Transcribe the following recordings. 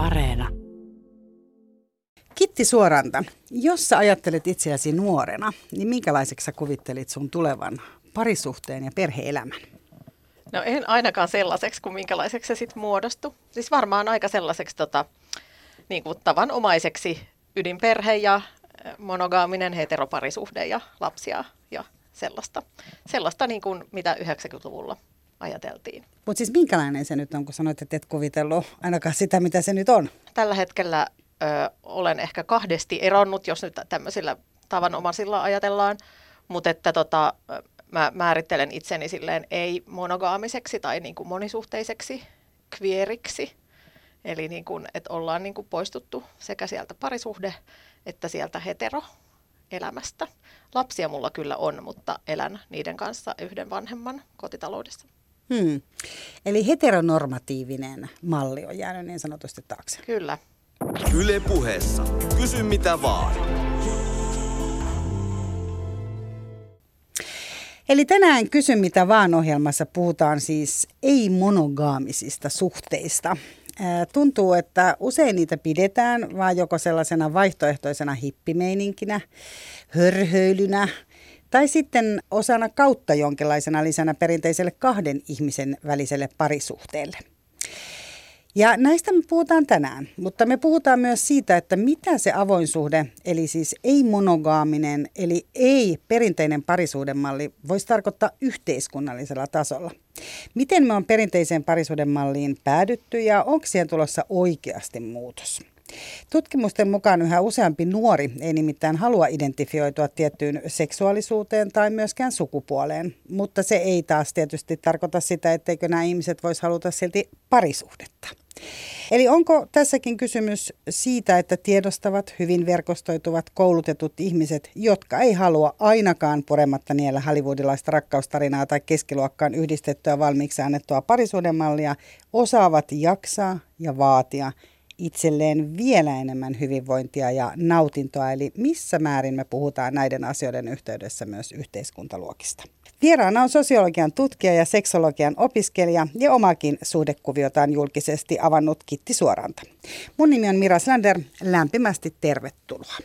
Areena. Kitti Suoranta, jos sä ajattelet itseäsi nuorena, niin minkälaiseksi sä kuvittelit sun tulevan parisuhteen ja perheelämän? No en ainakaan sellaiseksi kuin minkälaiseksi se sitten muodostui. Siis varmaan aika sellaiseksi tota, niin kuin tavanomaiseksi ydinperhe ja monogaaminen heteroparisuhde ja lapsia ja sellaista, sellaista niin kuin mitä 90-luvulla ajateltiin. Mutta siis minkälainen se nyt on, kun sanoit, että et kuvitellut ainakaan sitä, mitä se nyt on? Tällä hetkellä ö, olen ehkä kahdesti eronnut, jos nyt tämmöisillä tavanomaisilla ajatellaan, mutta että tota, mä määrittelen itseni silleen ei-monogaamiseksi tai niin kuin monisuhteiseksi kvieriksi. Eli niin kuin, että ollaan niin kuin poistuttu sekä sieltä parisuhde että sieltä hetero elämästä. Lapsia mulla kyllä on, mutta elän niiden kanssa yhden vanhemman kotitaloudessa. Hmm. Eli heteronormatiivinen malli on jäänyt niin sanotusti taakse. Kyllä. Yle puheessa. Kysy mitä vaan. Eli tänään Kysy mitä vaan ohjelmassa puhutaan siis ei-monogaamisista suhteista. Tuntuu, että usein niitä pidetään vaan joko sellaisena vaihtoehtoisena hippimeininkinä, hörhöilynä tai sitten osana kautta jonkinlaisena lisänä perinteiselle kahden ihmisen väliselle parisuhteelle. Ja näistä me puhutaan tänään, mutta me puhutaan myös siitä, että mitä se avoin suhde, eli siis ei-monogaaminen, eli ei-perinteinen parisuudemalli voisi tarkoittaa yhteiskunnallisella tasolla. Miten me on perinteiseen parisuudemalliin päädytty ja onko siihen tulossa oikeasti muutos? Tutkimusten mukaan yhä useampi nuori ei nimittäin halua identifioitua tiettyyn seksuaalisuuteen tai myöskään sukupuoleen, mutta se ei taas tietysti tarkoita sitä, etteikö nämä ihmiset voisi haluta silti parisuhdetta. Eli onko tässäkin kysymys siitä, että tiedostavat, hyvin verkostoituvat, koulutetut ihmiset, jotka ei halua ainakaan purematta niellä hollywoodilaista rakkaustarinaa tai keskiluokkaan yhdistettyä valmiiksi annettua parisuudemallia, osaavat jaksaa ja vaatia itselleen vielä enemmän hyvinvointia ja nautintoa, eli missä määrin me puhutaan näiden asioiden yhteydessä myös yhteiskuntaluokista. Vieraana on sosiologian tutkija ja seksologian opiskelija ja omakin suhdekuviotaan julkisesti avannut Kitti Suoranta. Mun nimi on Mira Sander, lämpimästi tervetuloa.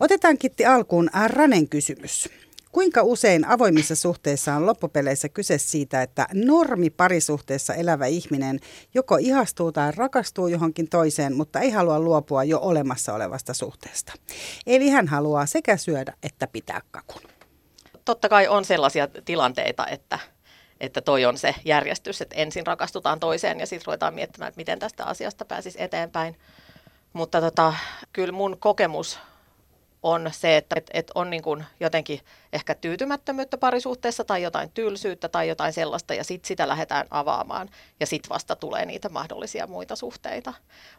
Otetaan Kitti alkuun Ranen kysymys. Kuinka usein avoimissa suhteissa on loppupeleissä kyse siitä, että normi parisuhteessa elävä ihminen joko ihastuu tai rakastuu johonkin toiseen, mutta ei halua luopua jo olemassa olevasta suhteesta. Eli hän haluaa sekä syödä että pitää kakun. Totta kai on sellaisia tilanteita, että, että toi on se järjestys, että ensin rakastutaan toiseen ja sitten ruvetaan miettimään, että miten tästä asiasta pääsisi eteenpäin. Mutta tota, kyllä mun kokemus on se, että et, et on niin kuin jotenkin ehkä tyytymättömyyttä parisuhteessa tai jotain tylsyyttä tai jotain sellaista ja sitten sitä lähdetään avaamaan ja sitten vasta tulee niitä mahdollisia muita suhteita.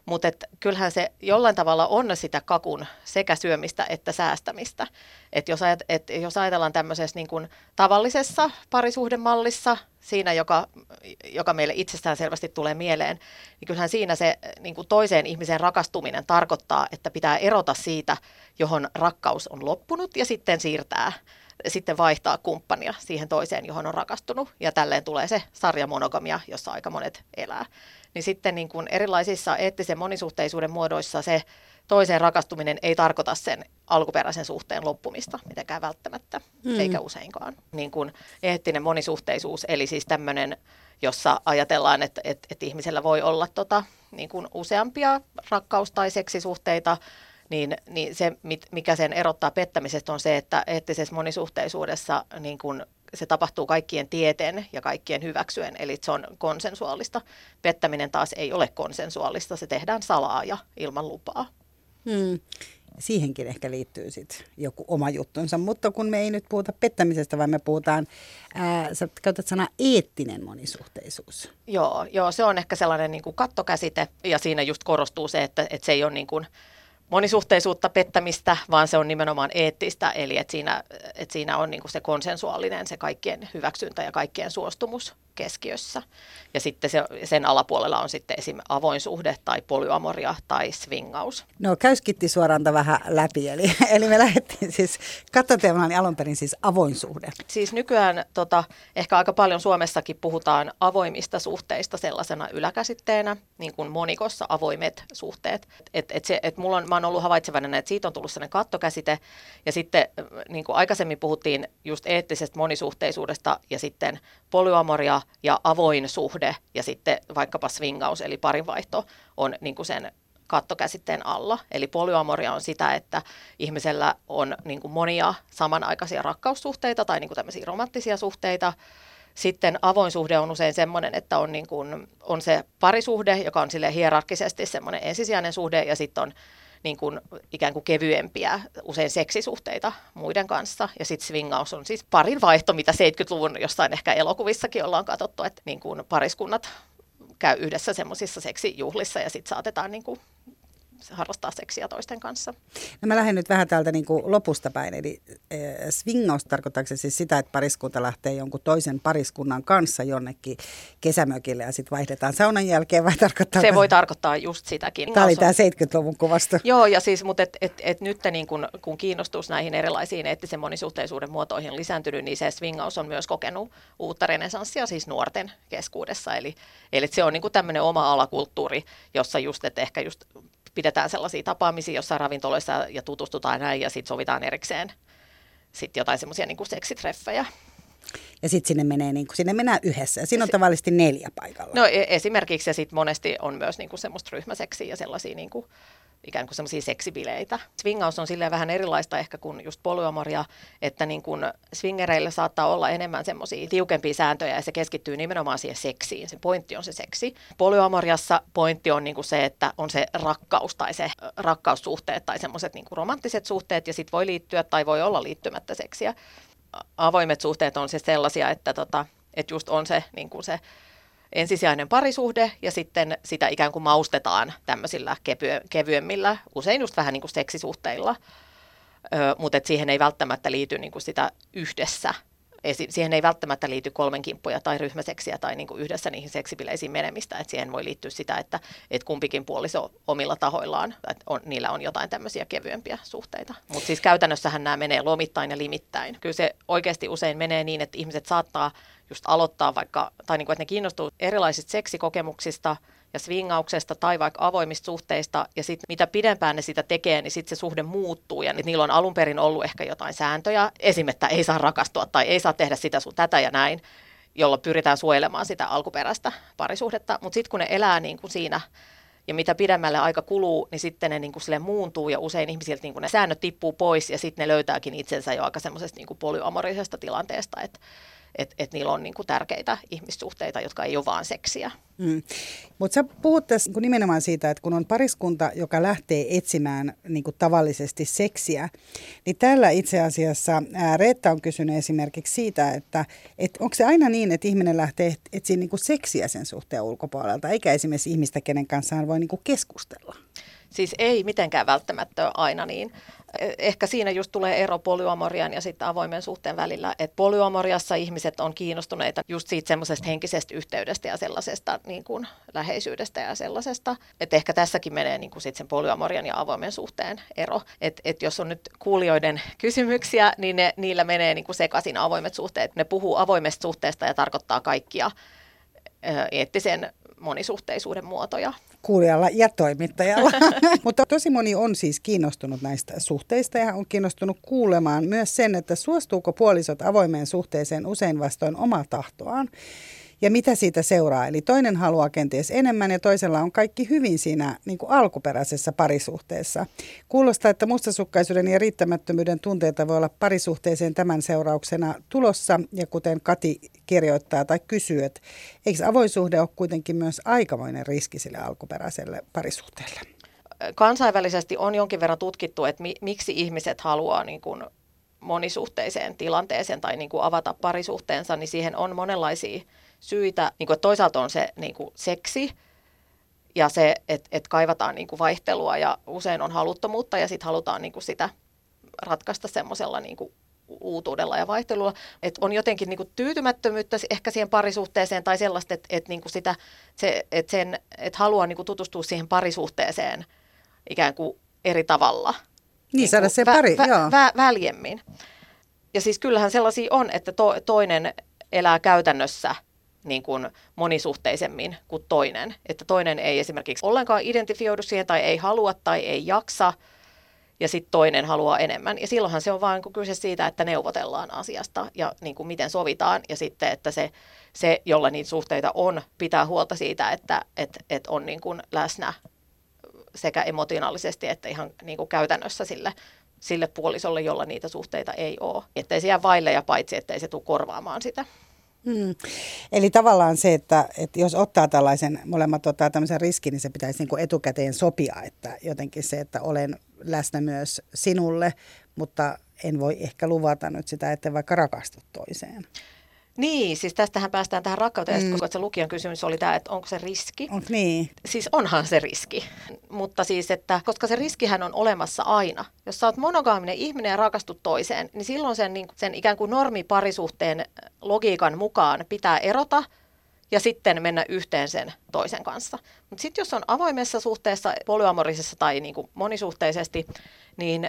Mutta kyllähän se jollain tavalla on sitä kakun sekä syömistä että säästämistä. Et jos, ajat, et jos ajatellaan tämmöisessä niin kuin tavallisessa parisuhdemallissa, siinä, joka, joka meille itsestään selvästi tulee mieleen, niin kyllähän siinä se niin kuin toiseen ihmiseen rakastuminen tarkoittaa, että pitää erota siitä, johon rakkaus on loppunut ja sitten siirtää sitten vaihtaa kumppania siihen toiseen, johon on rakastunut. Ja tälleen tulee se sarjamonogamia, jossa aika monet elää. Niin sitten niin kuin erilaisissa eettisen monisuhteisuuden muodoissa se toiseen rakastuminen ei tarkoita sen alkuperäisen suhteen loppumista mitenkään välttämättä, mm. eikä useinkaan. Niin kuin eettinen monisuhteisuus, eli siis tämmöinen, jossa ajatellaan, että, että, että ihmisellä voi olla tota, niin kuin useampia rakkaus- tai seksisuhteita, niin, niin se, mikä sen erottaa pettämisestä on se, että eettisessä monisuhteisuudessa niin kun se tapahtuu kaikkien tieteen ja kaikkien hyväksyen, eli se on konsensuaalista. Pettäminen taas ei ole konsensuaalista, se tehdään salaa ja ilman lupaa. Hmm. Siihenkin ehkä liittyy sit joku oma juttunsa, mutta kun me ei nyt puhuta pettämisestä, vaan me puhutaan, ää, sä käytät sanaa eettinen monisuhteisuus. Joo, joo, se on ehkä sellainen niin kuin kattokäsite ja siinä just korostuu se, että, että se ei ole niin kuin, monisuhteisuutta pettämistä, vaan se on nimenomaan eettistä, eli että siinä, että siinä on niin kuin se konsensuaalinen, se kaikkien hyväksyntä ja kaikkien suostumus keskiössä. Ja sitten se, sen alapuolella on sitten esim. avoin suhde tai polyamoria tai swingaus. No käyskitti suoraan vähän läpi, eli, eli me lähdettiin siis, kattoteemalla niin alun perin siis avoin suhde. Siis nykyään tota, ehkä aika paljon Suomessakin puhutaan avoimista suhteista sellaisena yläkäsitteenä, niin kuin monikossa avoimet suhteet. Et, et se, et mulla on, mä oon ollut havaitsevainen, että siitä on tullut sellainen kattokäsite, ja sitten niin kuin aikaisemmin puhuttiin just eettisestä monisuhteisuudesta, ja sitten polyamoria ja avoin suhde, ja sitten vaikkapa swingaus, eli parinvaihto, on niin kuin sen kattokäsitteen alla. Eli polyamoria on sitä, että ihmisellä on niin kuin monia samanaikaisia rakkaussuhteita tai niin kuin tämmöisiä romanttisia suhteita. Sitten avoin suhde on usein semmoinen, että on, niin kuin, on se parisuhde, joka on sille hierarkisesti semmoinen ensisijainen suhde, ja sitten on niin kuin ikään kuin kevyempiä, usein seksisuhteita muiden kanssa. Ja sitten swingaus on siis parin vaihto, mitä 70-luvun jossain ehkä elokuvissakin ollaan katsottu, että niin kuin pariskunnat käy yhdessä semmoisissa seksijuhlissa ja sitten saatetaan niin kuin harrastaa seksiä toisten kanssa. No mä lähden nyt vähän täältä niin kuin lopusta päin. Eli äh, swingaus tarkoittaako se siis sitä, että pariskunta lähtee jonkun toisen pariskunnan kanssa jonnekin kesämökille ja sitten vaihdetaan saunan jälkeen vai tarkoittaa? Se voi tarkoittaa just sitäkin. Tämä oli tämä 70-luvun kuvasto. Joo, ja siis, mutta et, et, et nyt niin kun, kun kiinnostus näihin erilaisiin eettisen monisuhteisuuden muotoihin lisääntynyt, niin se swingaus on myös kokenut uutta renesanssia siis nuorten keskuudessa. Eli, eli se on niin tämmöinen oma alakulttuuri, jossa just, että ehkä just pidetään sellaisia tapaamisia jossain ravintoloissa ja tutustutaan näin ja sitten sovitaan erikseen sitten jotain semmoisia niin seksitreffejä. Ja sitten sinne menee niin kuin, sinne mennään yhdessä. Ja siinä on tavallisesti neljä paikalla. No e- esimerkiksi ja sitten monesti on myös niin kuin semmoista ryhmäseksiä ja sellaisia niin kuin ikään kuin semmoisia seksibileitä. Swingaus on silleen vähän erilaista ehkä kuin just polyamoria, että niin kuin swingereillä saattaa olla enemmän semmoisia tiukempia sääntöjä ja se keskittyy nimenomaan siihen seksiin. Se pointti on se seksi. Polyamoriassa pointti on niin kuin se, että on se rakkaus tai se rakkaussuhteet tai semmoiset niin romanttiset suhteet ja sitten voi liittyä tai voi olla liittymättä seksiä. Avoimet suhteet on se sellaisia, että, tota, että just on se, niin kuin se ensisijainen parisuhde ja sitten sitä ikään kuin maustetaan tämmöisillä kevy- kevyemmillä, usein just vähän niin kuin seksisuhteilla, Ö, mutta et siihen ei välttämättä liity niin kuin sitä yhdessä. Esi- siihen ei välttämättä liity kolmenkimppuja tai ryhmäseksiä tai niin kuin yhdessä niihin seksibileisiin menemistä. Et siihen voi liittyä sitä, että et kumpikin puoliso omilla tahoillaan, että on, niillä on jotain tämmöisiä kevyempiä suhteita. Mutta siis käytännössähän nämä menee lomittain ja limittäin. Kyllä se oikeasti usein menee niin, että ihmiset saattaa – just aloittaa vaikka, tai niin kuin, että ne kiinnostuu erilaisista seksikokemuksista ja swingauksesta tai vaikka avoimista suhteista, ja sitten mitä pidempään ne sitä tekee, niin sitten se suhde muuttuu, ja niillä on alun perin ollut ehkä jotain sääntöjä, esim. että ei saa rakastua tai ei saa tehdä sitä sun tätä ja näin, jolla pyritään suojelemaan sitä alkuperäistä parisuhdetta, mutta sitten kun ne elää niin kuin siinä ja mitä pidemmälle aika kuluu, niin sitten ne niin kuin sille muuntuu ja usein ihmisiltä niin kuin ne säännöt tippuu pois ja sitten ne löytääkin itsensä jo aika semmoisesta niin polyamorisesta tilanteesta, että että et niillä on niinku tärkeitä ihmissuhteita, jotka ei ole vaan seksiä. Mm. Mutta sä puhut tässä niin nimenomaan siitä, että kun on pariskunta, joka lähtee etsimään niin kuin tavallisesti seksiä, niin tällä itse asiassa ää, Reetta on kysynyt esimerkiksi siitä, että et onko se aina niin, että ihminen lähtee etsimään niin kuin seksiä sen suhteen ulkopuolelta, eikä esimerkiksi ihmistä, kenen kanssa hän voi niin kuin keskustella? Siis ei mitenkään välttämättä aina niin. Ehkä siinä just tulee ero polyamorian ja sitten avoimen suhteen välillä, että polyamoriassa ihmiset on kiinnostuneita just siitä semmoisesta henkisestä yhteydestä ja sellaisesta niin kuin läheisyydestä ja sellaisesta, että ehkä tässäkin menee niin kuin sit sen polyamorian ja avoimen suhteen ero, että et jos on nyt kuulijoiden kysymyksiä, niin ne, niillä menee niin kuin sekaisin avoimet suhteet, ne puhuu avoimesta suhteesta ja tarkoittaa kaikkia eettisen monisuhteisuuden muotoja. Kuulijalla ja toimittajalla. Mutta tosi moni on siis kiinnostunut näistä suhteista ja on kiinnostunut kuulemaan myös sen, että suostuuko puolisot avoimeen suhteeseen usein vastoin omaa tahtoaan ja mitä siitä seuraa. Eli toinen haluaa kenties enemmän ja toisella on kaikki hyvin siinä niin kuin alkuperäisessä parisuhteessa. Kuulostaa, että mustasukkaisuuden ja riittämättömyyden tunteita voi olla parisuhteeseen tämän seurauksena tulossa. Ja kuten Kati kirjoittaa tai kysyy, että eikö avoisuhde ole kuitenkin myös aikamoinen riski sille alkuperäiselle parisuhteelle? Kansainvälisesti on jonkin verran tutkittu, että mi- miksi ihmiset haluaa niin kuin monisuhteiseen tilanteeseen tai niin kuin avata parisuhteensa, niin siihen on monenlaisia syitä. Niin kuin, että toisaalta on se niin kuin seksi ja se, että, että kaivataan niin kuin vaihtelua ja usein on haluttomuutta ja sitten halutaan niin kuin sitä ratkaista semmoisella niin kuin uutuudella ja vaihtelulla, että on jotenkin niin kuin tyytymättömyyttä ehkä siihen parisuhteeseen tai sellaista, että, että, niin kuin sitä, se, että, sen, että haluaa niin kuin tutustua siihen parisuhteeseen ikään kuin eri tavalla. Niin, niin saada se pari, vä, joo. Vä, väljemmin. Ja siis kyllähän sellaisia on, että to, toinen elää käytännössä niin kuin monisuhteisemmin kuin toinen. Että toinen ei esimerkiksi ollenkaan identifioidu siihen tai ei halua tai ei jaksa – ja sitten toinen haluaa enemmän. Ja silloinhan se on vain kyse siitä, että neuvotellaan asiasta ja niin kuin miten sovitaan ja sitten, että se, se, jolla niitä suhteita on, pitää huolta siitä, että et, et on niin kuin läsnä sekä emotionaalisesti että ihan niin kuin käytännössä sille, sille puolisolle, jolla niitä suhteita ei ole. Että ei se jää vaille ja paitsi, ettei se tule korvaamaan sitä. Hmm. Eli tavallaan se, että, että jos ottaa tällaisen, molemmat ottaa tämmöisen riskin, niin se pitäisi niin kuin etukäteen sopia, että jotenkin se, että olen läsnä myös sinulle, mutta en voi ehkä luvata nyt sitä, että vaikka rakastu toiseen. Niin, siis tästähän päästään tähän rakkauteen, mm. koska se lukijan kysymys oli tämä, että onko se riski. On, niin. Siis onhan se riski, mutta siis, että koska se riskihän on olemassa aina. Jos sä oot monogaaminen ihminen ja rakastut toiseen, niin silloin sen, niin, sen ikään kuin normiparisuhteen logiikan mukaan pitää erota ja sitten mennä yhteen sen toisen kanssa. Mutta sitten jos on avoimessa suhteessa, polyamorisessa tai niin kuin monisuhteisesti, niin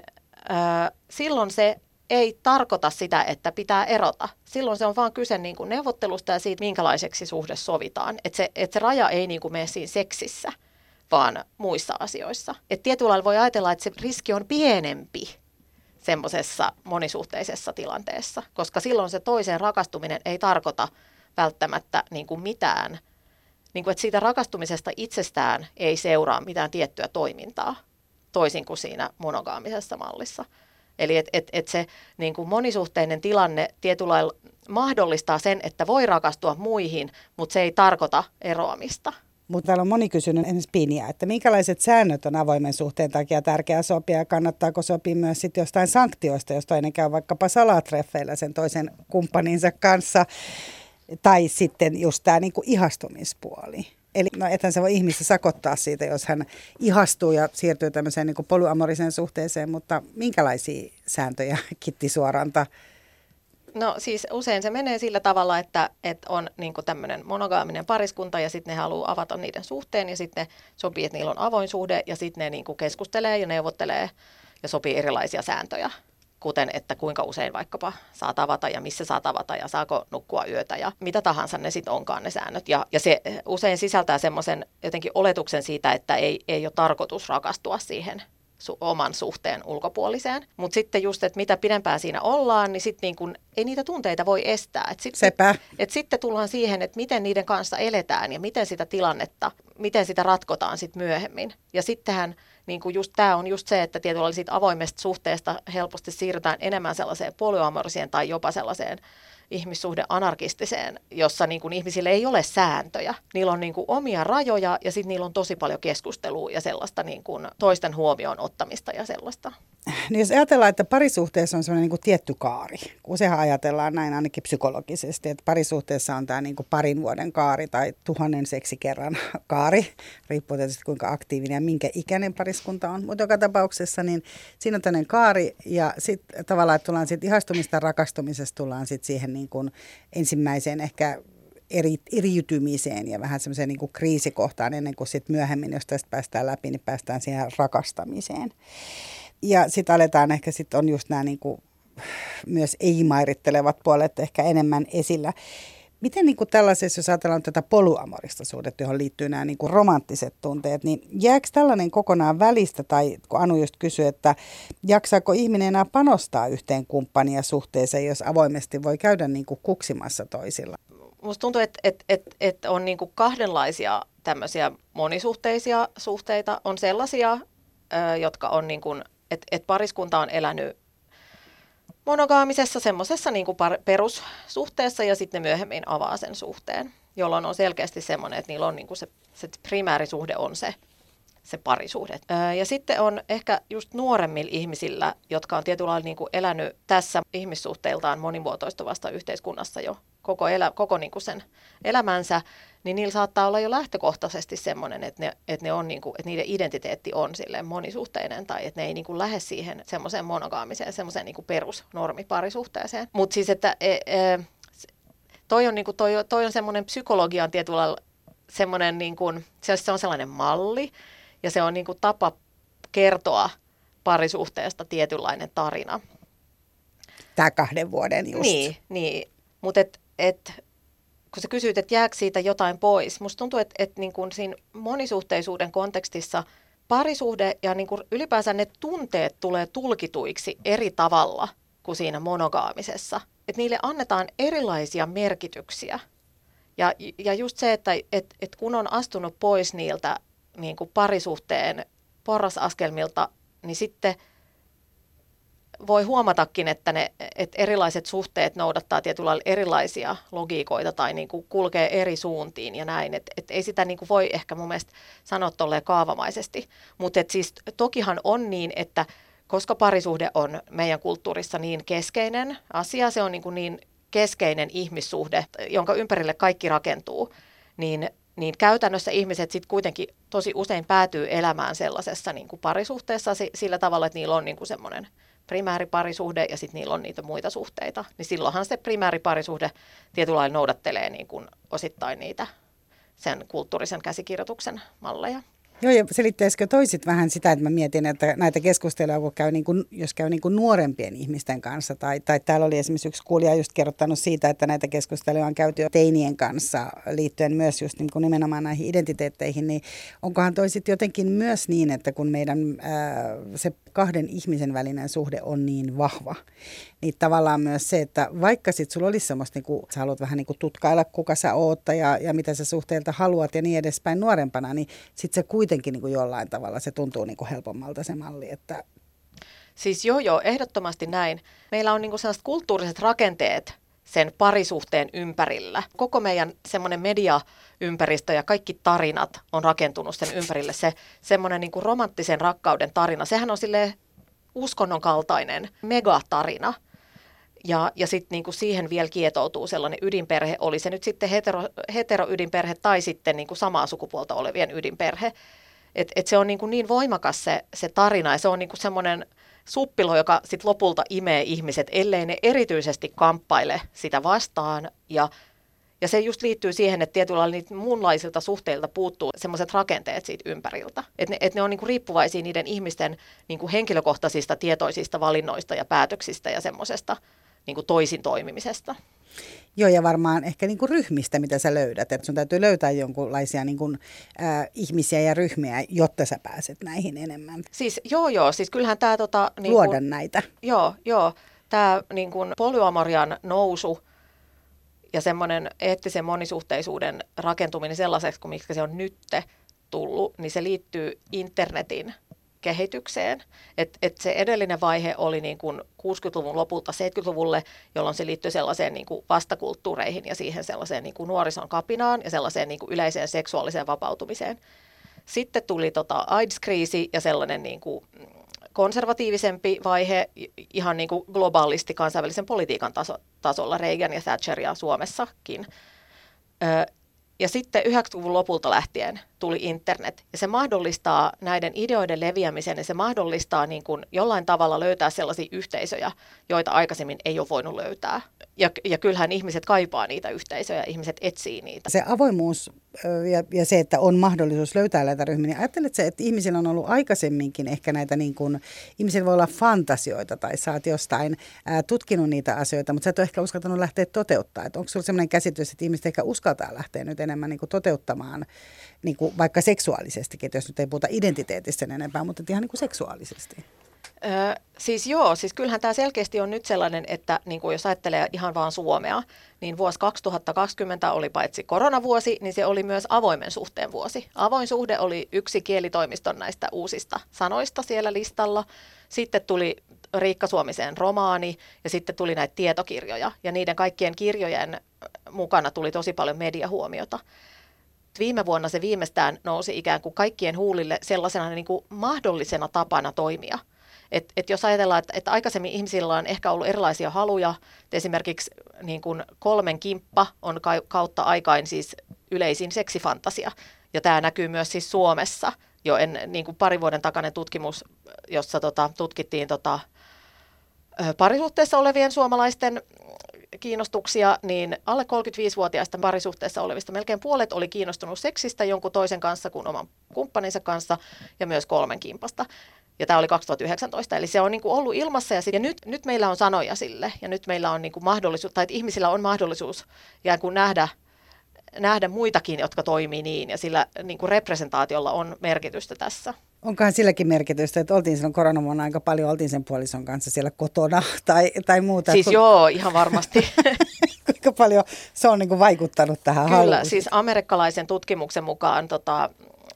äh, silloin se ei tarkoita sitä, että pitää erota. Silloin se on vaan kyse niin kuin neuvottelusta ja siitä, minkälaiseksi suhde sovitaan. Että se, et se raja ei niin kuin mene siinä seksissä, vaan muissa asioissa. Et tietyllä lailla voi ajatella, että se riski on pienempi semmoisessa monisuhteisessa tilanteessa, koska silloin se toiseen rakastuminen ei tarkoita välttämättä niin kuin mitään. Niin kuin, että siitä rakastumisesta itsestään ei seuraa mitään tiettyä toimintaa, toisin kuin siinä monogaamisessa mallissa. Eli että et, et se niin kuin monisuhteinen tilanne tietyllä lailla mahdollistaa sen, että voi rakastua muihin, mutta se ei tarkoita eroamista. Mutta täällä on moni kysynyt ensin Pinia, että minkälaiset säännöt on avoimen suhteen takia tärkeää sopia ja kannattaako sopia myös sitten jostain sanktioista, jos toinen käy vaikkapa salatreffeillä sen toisen kumppaninsa kanssa tai sitten just tämä niinku ihastumispuoli. Eli no ethän se voi ihmistä sakottaa siitä, jos hän ihastuu ja siirtyy tämmöiseen niin polyamoriseen suhteeseen, mutta minkälaisia sääntöjä Kitti Suoranta? No siis usein se menee sillä tavalla, että, että on niin tämmöinen monogaaminen pariskunta ja sitten ne haluaa avata niiden suhteen ja sitten sopii, että niillä on avoin suhde ja sitten ne niin keskustelee ja neuvottelee ja sopii erilaisia sääntöjä kuten että kuinka usein vaikkapa saa tavata ja missä saa tavata ja saako nukkua yötä ja mitä tahansa ne sitten onkaan ne säännöt. Ja, ja se usein sisältää semmoisen jotenkin oletuksen siitä, että ei, ei ole tarkoitus rakastua siihen su- oman suhteen ulkopuoliseen. Mutta sitten just, että mitä pidempään siinä ollaan, niin sitten niin kun, ei niitä tunteita voi estää. Et sit, Sepä. Et sitten tullaan siihen, että miten niiden kanssa eletään ja miten sitä tilannetta, miten sitä ratkotaan sitten myöhemmin. Ja sittenhän niin kuin just tämä on just se, että tietyllä siitä avoimesta suhteesta helposti siirrytään enemmän sellaiseen polyamoriseen tai jopa sellaiseen ihmissuhde anarkistiseen, jossa niin kuin ihmisille ei ole sääntöjä. Niillä on niin kuin omia rajoja ja sitten niillä on tosi paljon keskustelua ja sellaista niin kuin toisten huomioon ottamista ja sellaista. Niin jos ajatellaan, että parisuhteessa on sellainen niin tietty kaari, useinhan ajatellaan näin ainakin psykologisesti, että parisuhteessa on tämä niin kuin parin vuoden kaari tai tuhannen seksikerran kaari, riippuu tietysti kuinka aktiivinen ja minkä ikäinen pariskunta on. Mutta joka tapauksessa niin siinä on tämmöinen kaari ja sitten tavallaan, tullaan sitten ihastumista rakastumisesta, tullaan sitten siihen niin kuin ensimmäiseen ehkä eri, eriytymiseen ja vähän semmoiseen niin kriisikohtaan ennen kuin sitten myöhemmin, jos tästä päästään läpi, niin päästään siihen rakastamiseen. Ja sitten aletaan ehkä sitten on just nämä niin kuin, myös ei-mairittelevat puolet ehkä enemmän esillä. Miten niin kuin tällaisessa, jos ajatellaan tätä poluamorista suhdetta, johon liittyy nämä niin romanttiset tunteet, niin jääkö tällainen kokonaan välistä, tai kun Anu just kysyi, että jaksaako ihminen enää panostaa yhteen kumppania suhteeseen, jos avoimesti voi käydä niin kuin kuksimassa toisilla? Musta tuntuu, että, että, että, että on niin kuin kahdenlaisia tämmöisiä monisuhteisia suhteita. On sellaisia, jotka on niin kuin että et pariskunta on elänyt monogaamisessa semmoisessa niin perussuhteessa ja sitten myöhemmin avaa sen suhteen, jolloin on selkeästi semmoinen, että niillä on niin kuin se, se primäärisuhde on se, se parisuhde. Ja sitten on ehkä just nuoremmilla ihmisillä, jotka on tietyllä lailla niin kuin elänyt tässä ihmissuhteiltaan monimuotoistuvasta yhteiskunnassa jo koko, elä, koko niin kuin sen elämänsä, niin niillä saattaa olla jo lähtökohtaisesti semmoinen, että, ne, että, ne on, niin kuin, että niiden identiteetti on silleen monisuhteinen tai että ne ei niin kuin lähde siihen semmoiseen monogaamiseen, semmoiseen niin kuin perusnormiparisuhteeseen. Mutta siis, että e, e, toi on, niin kuin, toi, toi on semmoinen psykologian tietyllä semmoinen, niin kuin, se on sellainen malli ja se on niin kuin tapa kertoa parisuhteesta tietynlainen tarina. Tämä kahden vuoden just. Niin, niin. mutta et, et, kun sä kysyit, että jääkö siitä jotain pois, musta tuntuu, että, että niin kuin siinä monisuhteisuuden kontekstissa parisuhde ja niin kuin ylipäänsä ne tunteet tulee tulkituiksi eri tavalla kuin siinä monogaamisessa. Että niille annetaan erilaisia merkityksiä. Ja, ja just se, että et, et kun on astunut pois niiltä niin kuin parisuhteen porrasaskelmilta, niin sitten voi huomatakin, että, ne, että erilaiset suhteet noudattaa tietyllä erilaisia logiikoita tai niin kuin kulkee eri suuntiin ja näin. Et, et ei sitä niin kuin voi ehkä mun mielestä sanoa tolleen kaavamaisesti. Mutta siis tokihan on niin, että koska parisuhde on meidän kulttuurissa niin keskeinen asia, se on niin, kuin niin keskeinen ihmissuhde, jonka ympärille kaikki rakentuu, niin niin käytännössä ihmiset sitten kuitenkin tosi usein päätyy elämään sellaisessa niin kuin parisuhteessa sillä tavalla, että niillä on niin kuin semmoinen primääriparisuhde ja sitten niillä on niitä muita suhteita. Niin silloinhan se primääriparisuhde tietyllä noudattelee niin kuin osittain niitä sen kulttuurisen käsikirjoituksen malleja. Joo, ja selittäisikö toisit vähän sitä, että mä mietin, että näitä keskusteluja, kun käy niin kuin, jos käy niin kuin nuorempien ihmisten kanssa, tai, tai täällä oli esimerkiksi yksi kuulija just kerrottanut siitä, että näitä keskusteluja on käyty jo teinien kanssa liittyen myös just niin kuin nimenomaan näihin identiteetteihin, niin onkohan toisit jotenkin myös niin, että kun meidän ää, se kahden ihmisen välinen suhde on niin vahva, niin tavallaan myös se, että vaikka sitten sulla olisi semmoista, niin kuin, sä haluat vähän niin kuin tutkailla, kuka sä oot ja, ja mitä sä suhteelta haluat ja niin edespäin nuorempana, niin sitten se kuitenkin niin kuin jollain tavalla se tuntuu niin kuin helpommalta se malli, että Siis joo, joo, ehdottomasti näin. Meillä on niinku sellaiset kulttuuriset rakenteet sen parisuhteen ympärillä. Koko meidän semmoinen mediaympäristö ja kaikki tarinat on rakentunut sen ympärille. Se semmoinen niinku romanttisen rakkauden tarina, sehän on sille uskonnon kaltainen megatarina – ja, ja sitten niinku siihen vielä kietoutuu sellainen ydinperhe, oli se nyt sitten hetero, heteroydinperhe tai sitten niinku samaa sukupuolta olevien ydinperhe. Et, et se on niinku niin voimakas se, se tarina ja se on niinku semmoinen suppilo, joka sitten lopulta imee ihmiset, ellei ne erityisesti kamppaile sitä vastaan. Ja, ja se just liittyy siihen, että tietyllä lailla niitä muunlaisilta suhteilta puuttuu semmoiset rakenteet siitä ympäriltä. Että ne, et ne on niinku riippuvaisia niiden ihmisten niinku henkilökohtaisista tietoisista valinnoista ja päätöksistä ja semmoisesta niin kuin toisin toimimisesta. Joo, ja varmaan ehkä niin kuin ryhmistä, mitä sä löydät. Että sun täytyy löytää jonkunlaisia niin kuin, äh, ihmisiä ja ryhmiä, jotta sä pääset näihin enemmän. Siis joo, joo. Siis kyllähän tämä... Tota, niin Luoda kun, näitä. Joo, joo. Tämä niin kuin polyamorian nousu ja semmoinen eettisen monisuhteisuuden rakentuminen sellaiseksi kuin miksi se on nytte tullut, niin se liittyy internetin – kehitykseen. Et, et se edellinen vaihe oli niin kuin 60-luvun lopulta 70-luvulle, jolloin se liittyi sellaiseen niin kuin vastakulttuureihin ja siihen sellaiseen niin kuin nuorison kapinaan ja sellaiseen niin kuin yleiseen seksuaaliseen vapautumiseen. Sitten tuli tota AIDS-kriisi ja sellainen niin kuin konservatiivisempi vaihe ihan niin kuin globaalisti kansainvälisen politiikan taso, tasolla, Reagan ja Thatcher ja Suomessakin. Ja sitten 90-luvun lopulta lähtien tuli internet ja se mahdollistaa näiden ideoiden leviämisen ja se mahdollistaa niin kuin jollain tavalla löytää sellaisia yhteisöjä, joita aikaisemmin ei ole voinut löytää. Ja, ja kyllähän ihmiset kaipaa niitä yhteisöjä, ihmiset etsii niitä. Se avoimuus ja, ja se, että on mahdollisuus löytää näitä ryhmiä, niin ajattelet se, että ihmisillä on ollut aikaisemminkin ehkä näitä niin kuin, ihmisillä voi olla fantasioita tai sä oot jostain ää, tutkinut niitä asioita, mutta sä et ole ehkä uskaltanut lähteä toteuttaa. Että onko sulla sellainen käsitys, että ihmiset ehkä uskaltaa lähteä nyt enemmän niin kuin toteuttamaan niin kuin vaikka seksuaalisestikin, jos nyt ei puhuta identiteetistä enempää, mutta ihan niin kuin seksuaalisesti? Ö, siis joo, siis kyllähän tämä selkeästi on nyt sellainen, että niin kuin jos ajattelee ihan vaan Suomea, niin vuosi 2020 oli paitsi koronavuosi, niin se oli myös avoimen suhteen vuosi. Avoin suhde oli yksi kielitoimiston näistä uusista sanoista siellä listalla. Sitten tuli Riikka Suomiseen romaani ja sitten tuli näitä tietokirjoja ja niiden kaikkien kirjojen mukana tuli tosi paljon mediahuomiota viime vuonna se viimeistään nousi ikään kuin kaikkien huulille sellaisena niin kuin mahdollisena tapana toimia. Et, et jos ajatellaan, että, että aikaisemmin ihmisillä on ehkä ollut erilaisia haluja, esimerkiksi niin kuin kolmen kimppa on kautta aikain siis yleisin seksifantasia, ja tämä näkyy myös siis Suomessa jo en, niin kuin pari vuoden takainen tutkimus, jossa tota, tutkittiin tota, parisuhteessa olevien suomalaisten kiinnostuksia, niin alle 35-vuotiaista parisuhteessa olevista melkein puolet oli kiinnostunut seksistä jonkun toisen kanssa kuin oman kumppaninsa kanssa ja myös kolmen kimpasta. Ja tämä oli 2019, eli se on niin kuin ollut ilmassa ja, sit, ja nyt, nyt meillä on sanoja sille ja nyt meillä on niin kuin mahdollisuus, tai että ihmisillä on mahdollisuus ikään kuin nähdä nähdä muitakin, jotka toimii niin, ja sillä niin kuin representaatiolla on merkitystä tässä. Onkohan silläkin merkitystä, että oltiin silloin koronavuonna aika paljon, oltiin sen puolison kanssa siellä kotona tai, tai muuta? Siis kun... joo, ihan varmasti. Kuinka paljon se on niin kuin vaikuttanut tähän Kyllä, haluun? siis amerikkalaisen tutkimuksen mukaan tota,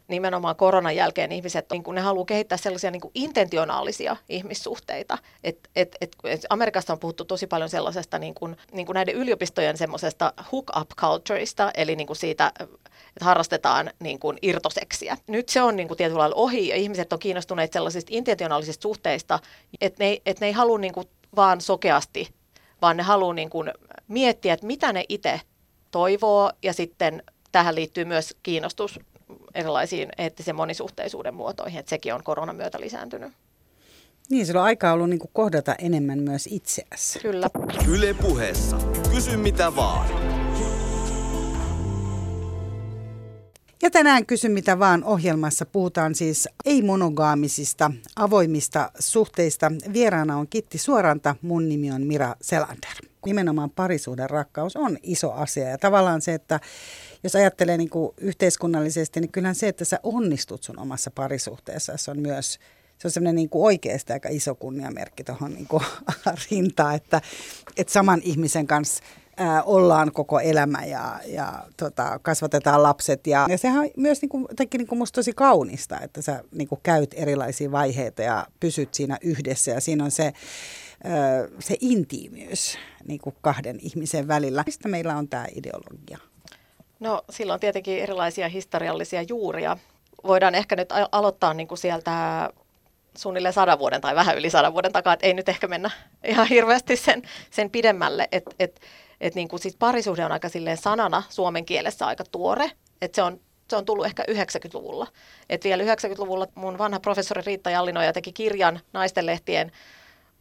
nimenomaan koronan jälkeen ihmiset, niin kuin ne haluaa kehittää sellaisia niin kuin intentionaalisia ihmissuhteita. Et, et, et, et Amerikassa on puhuttu tosi paljon sellaisesta niin kuin, niin kuin näiden yliopistojen semmoisesta hook-up cultureista, eli niin kuin siitä, että harrastetaan niin kuin irtoseksiä. Nyt se on niin kuin tietyllä lailla ohi ja ihmiset on kiinnostuneet sellaisista intentionaalisista suhteista, että ne, et ne ei halua niin kuin vaan sokeasti, vaan ne haluaa niin kuin miettiä, että mitä ne itse toivoo ja sitten tähän liittyy myös kiinnostus erilaisiin eettisen monisuhteisuuden muotoihin, että sekin on koronan myötä lisääntynyt. Niin, sillä on aikaa ollut niin kuin kohdata enemmän myös itseäsi. Kyllä. Yle puheessa. Kysy mitä vaan. Ja tänään Kysy mitä vaan ohjelmassa puhutaan siis ei-monogaamisista, avoimista suhteista. Vieraana on Kitti Suoranta, mun nimi on Mira Selander. Nimenomaan parisuuden rakkaus on iso asia ja tavallaan se, että jos ajattelee niin kuin yhteiskunnallisesti, niin kyllähän se, että sä onnistut sun omassa parisuhteessa, se on myös se on semmoinen niin kuin oikeasti aika iso kunniamerkki tuohon niin rintaan, että, että saman ihmisen kanssa ää, ollaan koko elämä ja, ja tota, kasvatetaan lapset. Ja, ja sehän on myös niin kuin, niin kuin musta tosi kaunista, että sä niin kuin käyt erilaisia vaiheita ja pysyt siinä yhdessä ja siinä on se, ää, se intiimiys niin kuin kahden ihmisen välillä. Mistä meillä on tämä ideologia? No silloin tietenkin erilaisia historiallisia juuria. Voidaan ehkä nyt aloittaa niin kuin sieltä suunnilleen sadan vuoden tai vähän yli sadan vuoden takaa, että ei nyt ehkä mennä ihan hirveästi sen, sen pidemmälle. Että et, et niin kuin siis parisuhde on aika silleen sanana suomen kielessä aika tuore, että se on se on tullut ehkä 90-luvulla. Et vielä 90-luvulla mun vanha professori Riitta Jallinoja teki kirjan naistenlehtien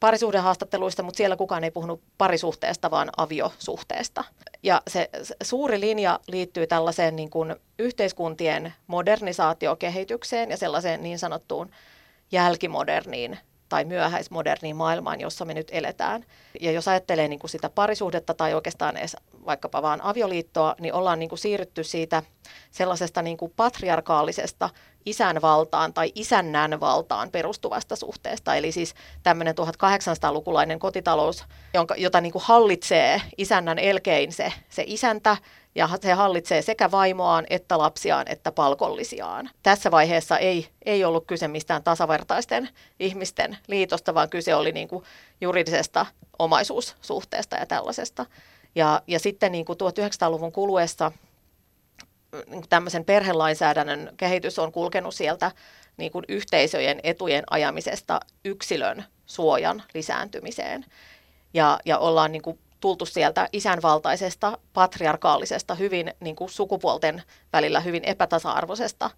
parisuhdehaastatteluista, mutta siellä kukaan ei puhunut parisuhteesta, vaan aviosuhteesta. Ja se suuri linja liittyy tällaiseen niin kuin yhteiskuntien modernisaatiokehitykseen ja sellaiseen niin sanottuun jälkimoderniin tai myöhäismoderniin maailmaan, jossa me nyt eletään. Ja jos ajattelee niin kuin sitä parisuhdetta tai oikeastaan edes vaikkapa vaan avioliittoa, niin ollaan niin kuin siirrytty siitä sellaisesta niin kuin patriarkaalisesta isän valtaan tai isännän valtaan perustuvasta suhteesta. Eli siis tämmöinen 1800-lukulainen kotitalous, jonka, jota niin kuin hallitsee isännän elkein se, se isäntä, ja se hallitsee sekä vaimoaan että lapsiaan että palkollisiaan. Tässä vaiheessa ei, ei ollut kyse mistään tasavertaisten ihmisten liitosta, vaan kyse oli niin kuin juridisesta omaisuussuhteesta ja tällaisesta. Ja, ja sitten niin kuin 1900-luvun kuluessa niin tämmöisen perhelainsäädännön kehitys on kulkenut sieltä niin kuin yhteisöjen etujen ajamisesta yksilön suojan lisääntymiseen. Ja, ja ollaan niin kuin tultu sieltä isänvaltaisesta, patriarkaalisesta, hyvin niin kuin sukupuolten välillä hyvin epätasa-arvoisesta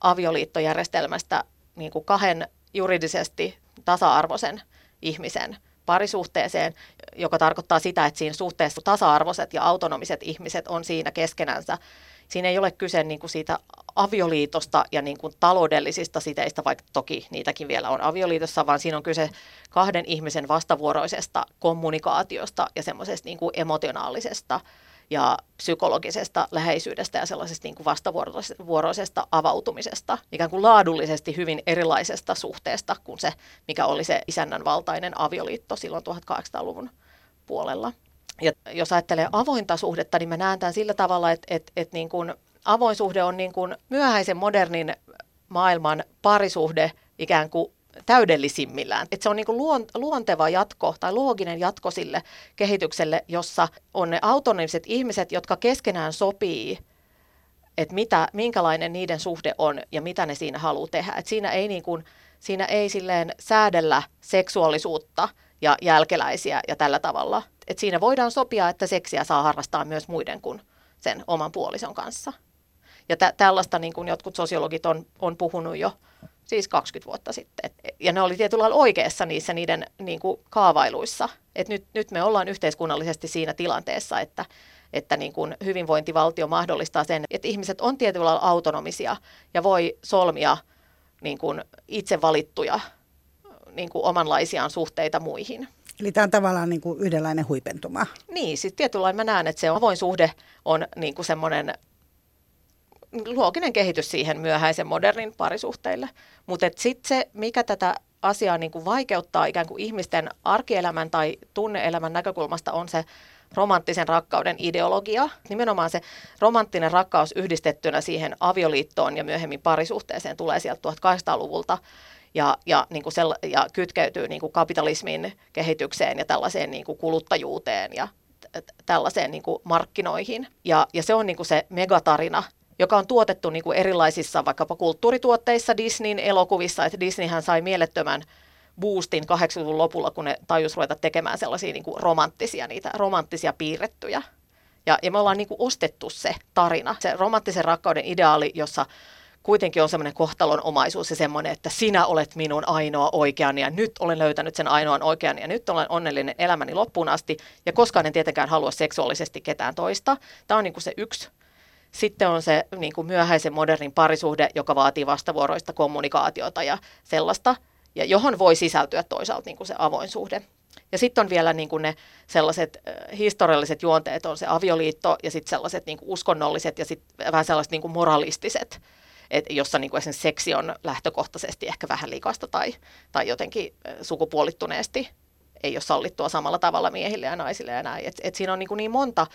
avioliittojärjestelmästä niin kuin kahden juridisesti tasa-arvoisen ihmisen parisuhteeseen, joka tarkoittaa sitä, että siinä suhteessa tasa-arvoiset ja autonomiset ihmiset on siinä keskenänsä. Siinä ei ole kyse niin kuin siitä avioliitosta ja niin kuin taloudellisista siteistä, vaikka toki niitäkin vielä on avioliitossa, vaan siinä on kyse kahden ihmisen vastavuoroisesta kommunikaatiosta ja semmoisesta niin kuin emotionaalisesta ja psykologisesta läheisyydestä ja sellaisesta niin kuin vastavuoroisesta avautumisesta, ikään kuin laadullisesti hyvin erilaisesta suhteesta kuin se, mikä oli se isännän valtainen avioliitto silloin 1800-luvun puolella. Ja jos ajattelee avointa suhdetta, niin mä näen tämän sillä tavalla, että, että, että niin kuin avoin suhde on niin kuin myöhäisen modernin maailman parisuhde ikään kuin täydellisimmillään. Että se on niin luonteva jatko tai looginen jatko sille kehitykselle, jossa on ne autonomiset ihmiset, jotka keskenään sopii, että mitä, minkälainen niiden suhde on ja mitä ne siinä haluaa tehdä. Et siinä ei niin kuin siinä ei silleen säädellä seksuaalisuutta ja jälkeläisiä ja tällä tavalla. Et siinä voidaan sopia, että seksiä saa harrastaa myös muiden kuin sen oman puolison kanssa. Ja tä- tällaista niin kuin jotkut sosiologit on, on puhunut jo siis 20 vuotta sitten. Et, ja ne oli tietyllä lailla oikeassa niissä niiden niin kuin kaavailuissa. Et nyt, nyt me ollaan yhteiskunnallisesti siinä tilanteessa, että, että niin kuin hyvinvointivaltio mahdollistaa sen, että ihmiset on tietyllä lailla autonomisia ja voi solmia niin kuin itse valittuja niin kuin omanlaisiaan suhteita muihin. Eli tämä on tavallaan niin kuin yhdenlainen huipentuma. Niin, siis tietyllä mä näen, että se avoin suhde on niin kuin semmoinen luoginen kehitys siihen myöhäisen modernin parisuhteille. Mutta sitten se, mikä tätä asiaa niin kuin vaikeuttaa ikään kuin ihmisten arkielämän tai tunneelämän näkökulmasta, on se romanttisen rakkauden ideologia. Nimenomaan se romanttinen rakkaus yhdistettynä siihen avioliittoon ja myöhemmin parisuhteeseen tulee sieltä 1800-luvulta ja, ja, niin kuin sella, ja kytkeytyy niin kuin kapitalismin kehitykseen ja tällaiseen niin kuin kuluttajuuteen ja tällaiseen niin kuin markkinoihin. Ja, ja se on niin kuin se megatarina, joka on tuotettu niin kuin erilaisissa vaikkapa kulttuurituotteissa, Disneyn elokuvissa, että Disneyhän sai mielettömän boostin 80-luvun lopulla, kun ne tajus ruveta tekemään sellaisia niin kuin romanttisia, niitä romanttisia piirrettyjä. Ja, ja me ollaan niin kuin ostettu se tarina, se romanttisen rakkauden ideaali, jossa kuitenkin on semmoinen kohtalon omaisuus ja semmoinen, että sinä olet minun ainoa oikeani ja nyt olen löytänyt sen ainoan oikeani ja nyt olen onnellinen elämäni loppuun asti ja koskaan en tietenkään halua seksuaalisesti ketään toista. Tämä on niin kuin se yksi sitten on se niin kuin myöhäisen modernin parisuhde, joka vaatii vastavuoroista kommunikaatiota ja sellaista, ja johon voi sisältyä toisaalta niin kuin se avoin suhde. Ja sitten on vielä niin kuin ne sellaiset historialliset juonteet, on se avioliitto ja sitten sellaiset niin kuin uskonnolliset ja sitten vähän sellaiset niin kuin moralistiset, et jossa niin kuin esimerkiksi seksi on lähtökohtaisesti ehkä vähän likasta tai, tai jotenkin sukupuolittuneesti ei ole sallittua samalla tavalla miehille ja naisille ja näin. Et, et siinä on niin, kuin niin monta,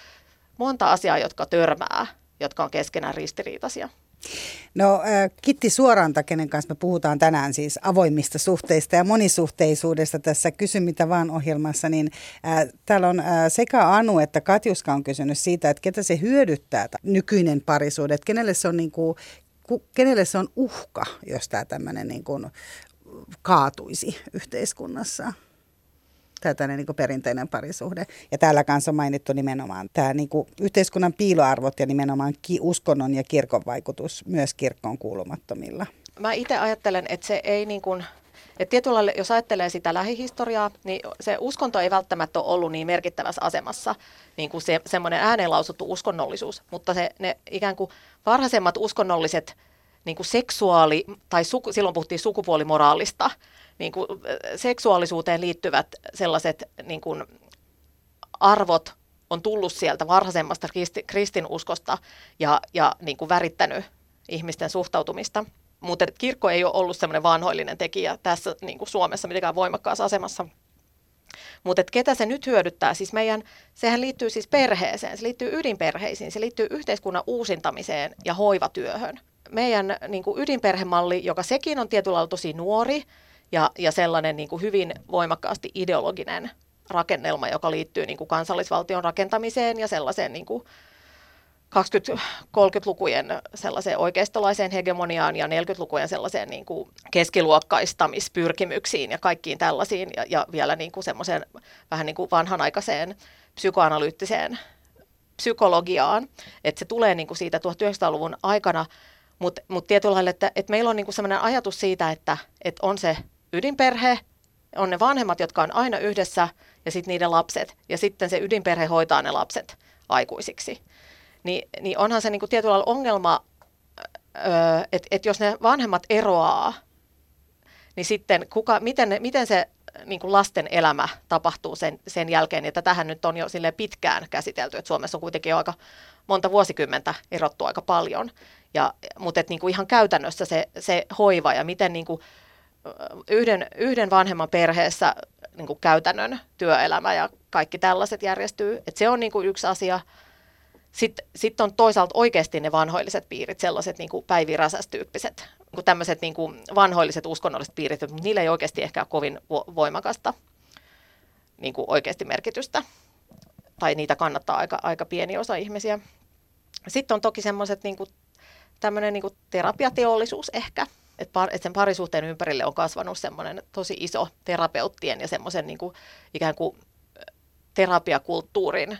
monta asiaa, jotka törmää jotka on keskenään ristiriitaisia. No Kitti Suoranta, kenen kanssa me puhutaan tänään siis avoimista suhteista ja monisuhteisuudesta tässä Kysy mitä vaan ohjelmassa, niin äh, täällä on äh, sekä Anu että Katjuska on kysynyt siitä, että ketä se hyödyttää nykyinen parisuhde, että kenelle se on, niin kuin, kenelle se on uhka, jos tämä tämmöinen niin kuin kaatuisi yhteiskunnassa tällainen niin perinteinen parisuhde. Ja täällä kanssa on mainittu nimenomaan tämä niin yhteiskunnan piiloarvot ja nimenomaan ki- uskonnon ja kirkon vaikutus myös kirkkoon kuulumattomilla. Mä itse ajattelen, että se ei niin kuin, että tietyllä jos ajattelee sitä lähihistoriaa, niin se uskonto ei välttämättä ole ollut niin merkittävässä asemassa, niin kuin se, semmoinen ääneen lausuttu uskonnollisuus, mutta se, ne ikään kuin varhaisemmat uskonnolliset niin kuin seksuaali, tai suku, silloin puhuttiin sukupuolimoraalista, niin kuin seksuaalisuuteen liittyvät sellaiset niin kuin arvot on tullut sieltä varhaisemmasta kristi, kristinuskosta ja, ja niin kuin värittänyt ihmisten suhtautumista. Mutta kirkko ei ole ollut semmoinen vanhoillinen tekijä tässä niin kuin Suomessa mitenkään voimakkaassa asemassa. Mutta ketä se nyt hyödyttää? Siis meidän, sehän liittyy siis perheeseen, se liittyy ydinperheisiin, se liittyy yhteiskunnan uusintamiseen ja hoivatyöhön. Meidän niin kuin ydinperhemalli, joka sekin on tietyllä lailla tosi nuori, ja, ja sellainen niin kuin hyvin voimakkaasti ideologinen rakennelma, joka liittyy niin kuin kansallisvaltion rakentamiseen ja sellaiseen niin kuin 20-30-lukujen sellaiseen oikeistolaiseen hegemoniaan ja 40-lukujen sellaiseen niin kuin keskiluokkaistamispyrkimyksiin ja kaikkiin tällaisiin ja, ja vielä niin kuin semmoiseen vähän niin kuin vanhanaikaiseen psykoanalyyttiseen psykologiaan, että se tulee niin kuin siitä 1900-luvun aikana, mutta mut tietyllä lailla, että, että meillä on niin kuin sellainen ajatus siitä, että, että on se ydinperhe, on ne vanhemmat, jotka on aina yhdessä, ja sitten niiden lapset, ja sitten se ydinperhe hoitaa ne lapset aikuisiksi. Ni, niin onhan se niinku tietyllä lailla ongelma, että et jos ne vanhemmat eroaa, niin sitten kuka, miten, miten se niin kuin lasten elämä tapahtuu sen, sen jälkeen, ja tähän nyt on jo sille pitkään käsitelty, että Suomessa on kuitenkin jo aika monta vuosikymmentä erottu aika paljon, ja, mutta et niin kuin ihan käytännössä se, se hoiva ja miten niin kuin yhden, yhden vanhemman perheessä niin kuin käytännön työelämä ja kaikki tällaiset järjestyy. Et se on niin kuin yksi asia. Sitten sit on toisaalta oikeasti ne vanhoilliset piirit, sellaiset niin kuin Päivi niin tämmöiset niin kuin vanhoilliset uskonnolliset piirit, mutta niillä ei oikeasti ehkä ole kovin voimakasta niin kuin oikeasti merkitystä. Tai niitä kannattaa aika, aika pieni osa ihmisiä. Sitten on toki semmoiset niin kuin, tämmöinen niin kuin terapiateollisuus ehkä, että, par, että sen parisuhteen ympärille on kasvanut semmoinen tosi iso terapeuttien ja semmoisen niin ikään kuin terapiakulttuurin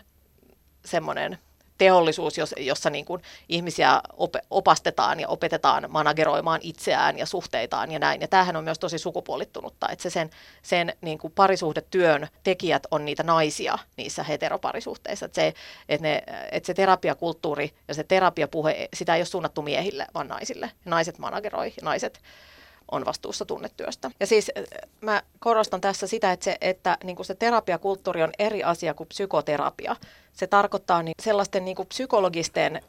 semmoinen teollisuus, jossa niin kuin ihmisiä op- opastetaan ja opetetaan manageroimaan itseään ja suhteitaan ja näin. Ja tämähän on myös tosi sukupuolittunutta, että se sen, sen niin kuin parisuhdetyön tekijät on niitä naisia niissä heteroparisuhteissa. Että se, että, ne, että se terapiakulttuuri ja se terapiapuhe, sitä ei ole suunnattu miehille, vaan naisille. Naiset manageroi naiset on vastuussa tunnetyöstä. Ja siis mä korostan tässä sitä, että se, että niin kuin se terapiakulttuuri on eri asia kuin psykoterapia. Se tarkoittaa niin sellaisten niin kuin psykologisten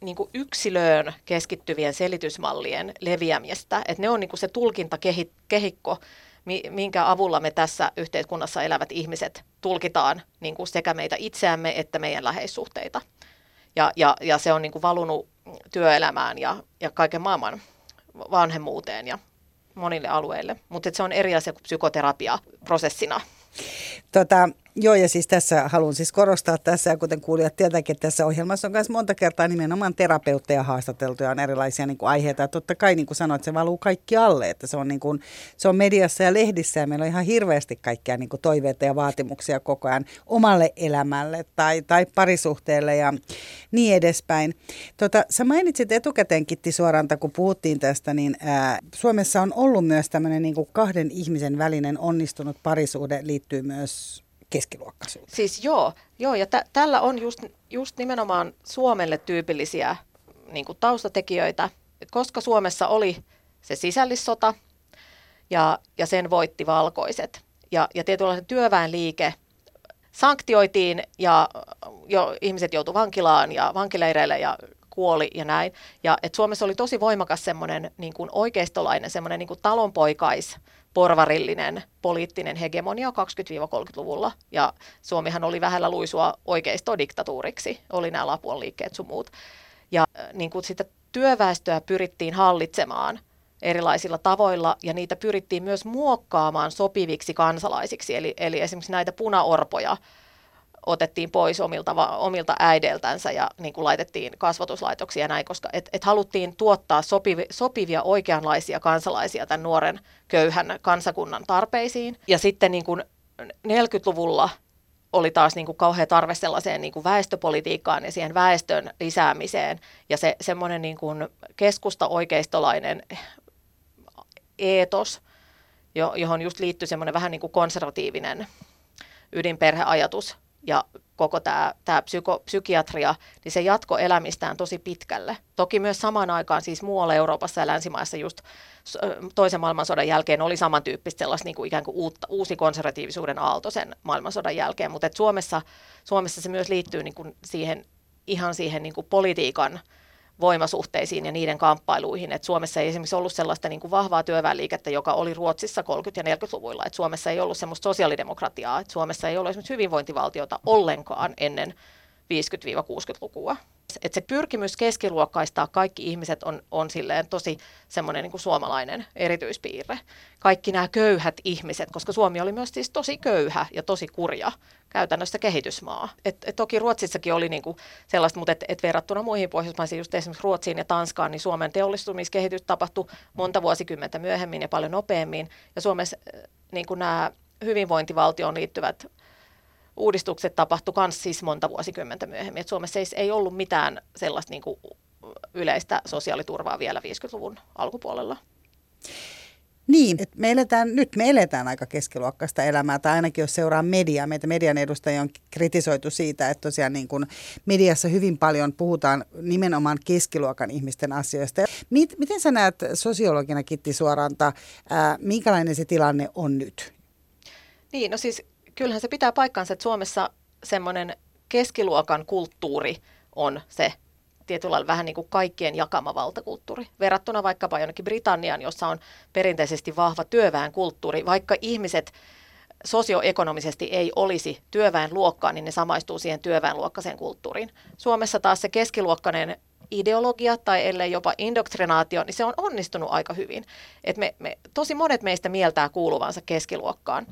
niin kuin yksilöön keskittyvien selitysmallien leviämistä. Että ne on niin kuin se tulkintakehikko, minkä avulla me tässä yhteiskunnassa elävät ihmiset tulkitaan niin kuin sekä meitä itseämme että meidän läheissuhteita. Ja, ja, ja se on niin kuin valunut työelämään ja, ja kaiken maailman vanhemmuuteen ja monille alueille. Mutta se on eri asia kuin psykoterapia prosessina. Tota, Joo, ja siis tässä haluan siis korostaa tässä, ja kuten kuulijat tietääkin, että tässä ohjelmassa on myös monta kertaa nimenomaan terapeutteja haastateltu ja on erilaisia niin kuin aiheita. Ja totta kai, niin kuin sanoit, se valuu kaikki alle, että se on, niin kuin, se on mediassa ja lehdissä, ja meillä on ihan hirveästi kaikkia niin kuin toiveita ja vaatimuksia koko ajan omalle elämälle tai, tai parisuhteelle ja niin edespäin. Tota, sä mainitsit etukäteen, Kitti Suoranta, kun puhuttiin tästä, niin ää, Suomessa on ollut myös tämmöinen niin kahden ihmisen välinen onnistunut parisuhde liittyy myös keskiluokkaisuuteen. Siis joo, joo ja tä- tällä on just, just nimenomaan Suomelle tyypillisiä niin kuin taustatekijöitä, koska Suomessa oli se sisällissota ja, ja sen voitti valkoiset. Ja, ja tietynlainen työväenliike sanktioitiin ja jo ihmiset joutuivat vankilaan ja vankileireille ja kuoli ja näin. Ja et Suomessa oli tosi voimakas semmoinen niin oikeistolainen, semmoinen niin kuin talonpoikais porvarillinen poliittinen hegemonia 20-30-luvulla. Ja Suomihan oli vähällä luisua oikeistodiktatuuriksi, oli nämä Lapuan liikkeet sun muut. Ja niin kuin sitä työväestöä pyrittiin hallitsemaan erilaisilla tavoilla ja niitä pyrittiin myös muokkaamaan sopiviksi kansalaisiksi. Eli, eli esimerkiksi näitä punaorpoja otettiin pois omilta, omilta äideiltänsä ja niin kuin laitettiin kasvatuslaitoksia ja näin, koska et, et haluttiin tuottaa sopivi, sopivia oikeanlaisia kansalaisia tämän nuoren köyhän kansakunnan tarpeisiin. Ja sitten niin kuin 40-luvulla oli taas niin kuin kauhea tarve sellaiseen niin kuin väestöpolitiikkaan ja siihen väestön lisäämiseen. Ja se semmoinen niin kuin keskusta-oikeistolainen eetos, johon just liittyy semmoinen vähän niin kuin konservatiivinen ydinperheajatus, ja koko tämä, tämä psyko, psykiatria, niin se jatko elämistään tosi pitkälle. Toki myös samaan aikaan siis muualla Euroopassa ja länsimaissa just toisen maailmansodan jälkeen oli samantyyppistä sellaista niin kuin ikään kuin uutta, uusi konservatiivisuuden aalto sen maailmansodan jälkeen, mutta Suomessa, Suomessa se myös liittyy niin kuin siihen, ihan siihen niin kuin politiikan voimasuhteisiin ja niiden kamppailuihin. Et Suomessa ei esimerkiksi ollut sellaista niin kuin vahvaa työväenliikettä, joka oli Ruotsissa 30- ja 40-luvuilla. Et Suomessa ei ollut sellaista sosiaalidemokratiaa. Et Suomessa ei ollut esimerkiksi hyvinvointivaltiota ollenkaan ennen 50-60-lukua. Et se pyrkimys keskiluokkaistaa kaikki ihmiset on, on silleen tosi semmoinen niin kuin suomalainen erityispiirre. Kaikki nämä köyhät ihmiset, koska Suomi oli myös siis tosi köyhä ja tosi kurja käytännössä kehitysmaa. Et, et toki Ruotsissakin oli niin kuin sellaista, mutta et, et verrattuna muihin pohjoismaisiin, just esimerkiksi Ruotsiin ja Tanskaan, niin Suomen teollistumiskehitys tapahtui monta vuosikymmentä myöhemmin ja paljon nopeammin. Ja Suomessa niin kuin nämä hyvinvointivaltioon liittyvät uudistukset tapahtui myös siis monta vuosikymmentä myöhemmin. Et Suomessa ei, ei ollut mitään sellaista niin kuin yleistä sosiaaliturvaa vielä 50-luvun alkupuolella. Niin, että me eletään, nyt me eletään aika keskiluokkaista elämää, tai ainakin jos seuraa mediaa, meitä median edustajia on kritisoitu siitä, että tosiaan niin kuin mediassa hyvin paljon puhutaan nimenomaan keskiluokan ihmisten asioista. Miten sä näet sosiologina Kitti Suoranta, ää, minkälainen se tilanne on nyt? Niin, no siis kyllähän se pitää paikkansa, että Suomessa semmoinen keskiluokan kulttuuri on se tietyllä lailla vähän niin kuin kaikkien jakama valtakulttuuri. Verrattuna vaikkapa jonnekin Britanniaan, jossa on perinteisesti vahva työväenkulttuuri, vaikka ihmiset sosioekonomisesti ei olisi työväenluokkaa, niin ne samaistuu siihen työväenluokkaiseen kulttuuriin. Suomessa taas se keskiluokkainen ideologia tai ellei jopa indoktrinaatio, niin se on onnistunut aika hyvin. Et me, me, tosi monet meistä mieltää kuuluvansa keskiluokkaan.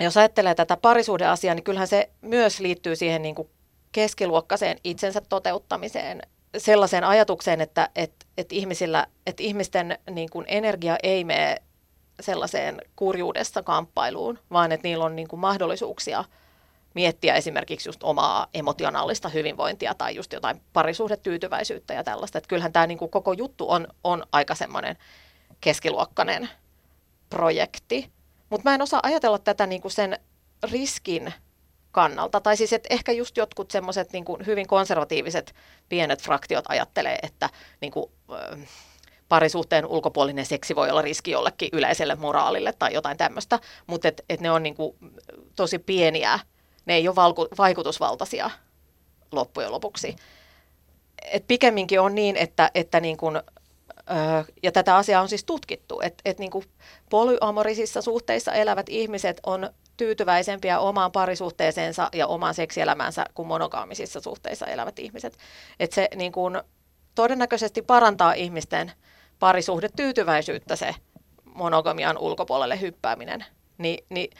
Jos ajattelee tätä parisuhdeasiaa, niin kyllähän se myös liittyy siihen niin kuin keskiluokkaiseen itsensä toteuttamiseen sellaiseen ajatukseen, että et, et ihmisillä, et ihmisten niin kuin energia ei mene sellaiseen kurjuudessa kamppailuun, vaan että niillä on niin kuin mahdollisuuksia miettiä esimerkiksi just omaa emotionaalista hyvinvointia tai just jotain parisuhdetyytyväisyyttä ja tällaista. Että kyllähän tämä niin kuin koko juttu on, on aika semmoinen keskiluokkainen projekti. Mutta mä en osaa ajatella tätä niin kuin sen riskin kannalta. Tai siis, että ehkä just jotkut semmoiset niin hyvin konservatiiviset pienet fraktiot ajattelee, että niin kuin, parisuhteen ulkopuolinen seksi voi olla riski jollekin yleiselle moraalille tai jotain tämmöistä, mutta et, et ne on niin kuin tosi pieniä, ne ei ole valku, vaikutusvaltaisia loppujen lopuksi. Et pikemminkin on niin, että, että niin kuin, ja tätä asiaa on siis tutkittu, että, että niin polyamorisissa suhteissa elävät ihmiset on tyytyväisempiä omaan parisuhteeseensa ja omaan seksielämäänsä kuin monogaamisissa suhteissa elävät ihmiset. Että se niin kuin, todennäköisesti parantaa ihmisten parisuhdetyytyväisyyttä se monogamian ulkopuolelle hyppääminen. Ni, niin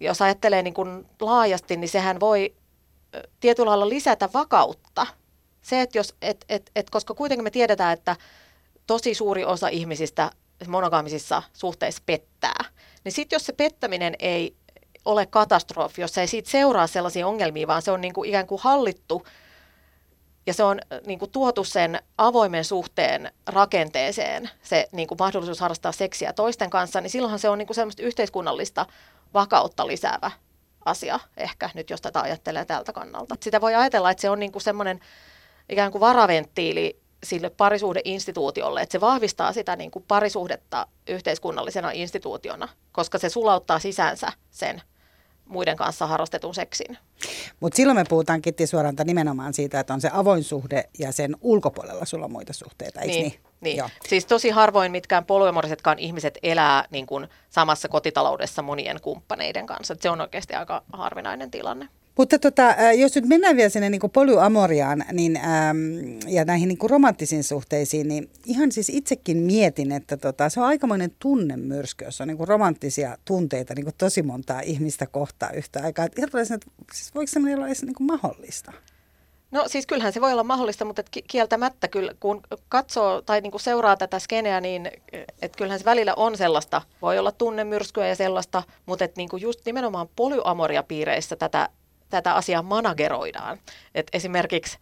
jos ajattelee niin kuin laajasti, niin sehän voi tietyllä lailla lisätä vakautta. Se, että jos, et, et, et, koska kuitenkin me tiedetään, että tosi suuri osa ihmisistä monogaamisissa suhteissa pettää, niin sitten jos se pettäminen ei ole katastrofi, jos ei siitä seuraa sellaisia ongelmia, vaan se on niin kuin ikään kuin hallittu ja se on niin kuin tuotu sen avoimen suhteen rakenteeseen, se niin kuin mahdollisuus harrastaa seksiä toisten kanssa, niin silloinhan se on niin kuin semmoista yhteiskunnallista vakautta lisäävä asia ehkä nyt, jos tätä ajattelee tältä kannalta. Sitä voi ajatella, että se on niin kuin semmoinen ikään kuin varaventtiili sille parisuhdeinstituutiolle, että se vahvistaa sitä niin kuin parisuhdetta yhteiskunnallisena instituutiona, koska se sulauttaa sisäänsä sen muiden kanssa harrastetun seksin. Mutta silloin me puhutaan Kitti Suoranta nimenomaan siitä, että on se avoin suhde ja sen ulkopuolella sulla on muita suhteita, eikö niin? niin? Niin. Joo. Siis tosi harvoin mitkään polyamorisetkaan ihmiset elää niin kuin samassa kotitaloudessa monien kumppaneiden kanssa. Et se on oikeasti aika harvinainen tilanne. Mutta tota, jos nyt mennään vielä sinne niin polyamoriaan niin, äm, ja näihin niin romanttisiin suhteisiin, niin ihan siis itsekin mietin, että tota, se on aikamoinen tunnemyrsky, jos on niin romanttisia tunteita niin tosi montaa ihmistä kohtaa yhtä aikaa. Että siis voiko se olla edes niin mahdollista? No siis kyllähän se voi olla mahdollista, mutta kieltämättä kyllä, kun katsoo tai niin kuin seuraa tätä skeneä, niin että kyllähän se välillä on sellaista, voi olla tunnemyrskyä ja sellaista, mutta että niin kuin just nimenomaan polyamoria-piireissä tätä tätä asiaa manageroidaan. Et esimerkiksi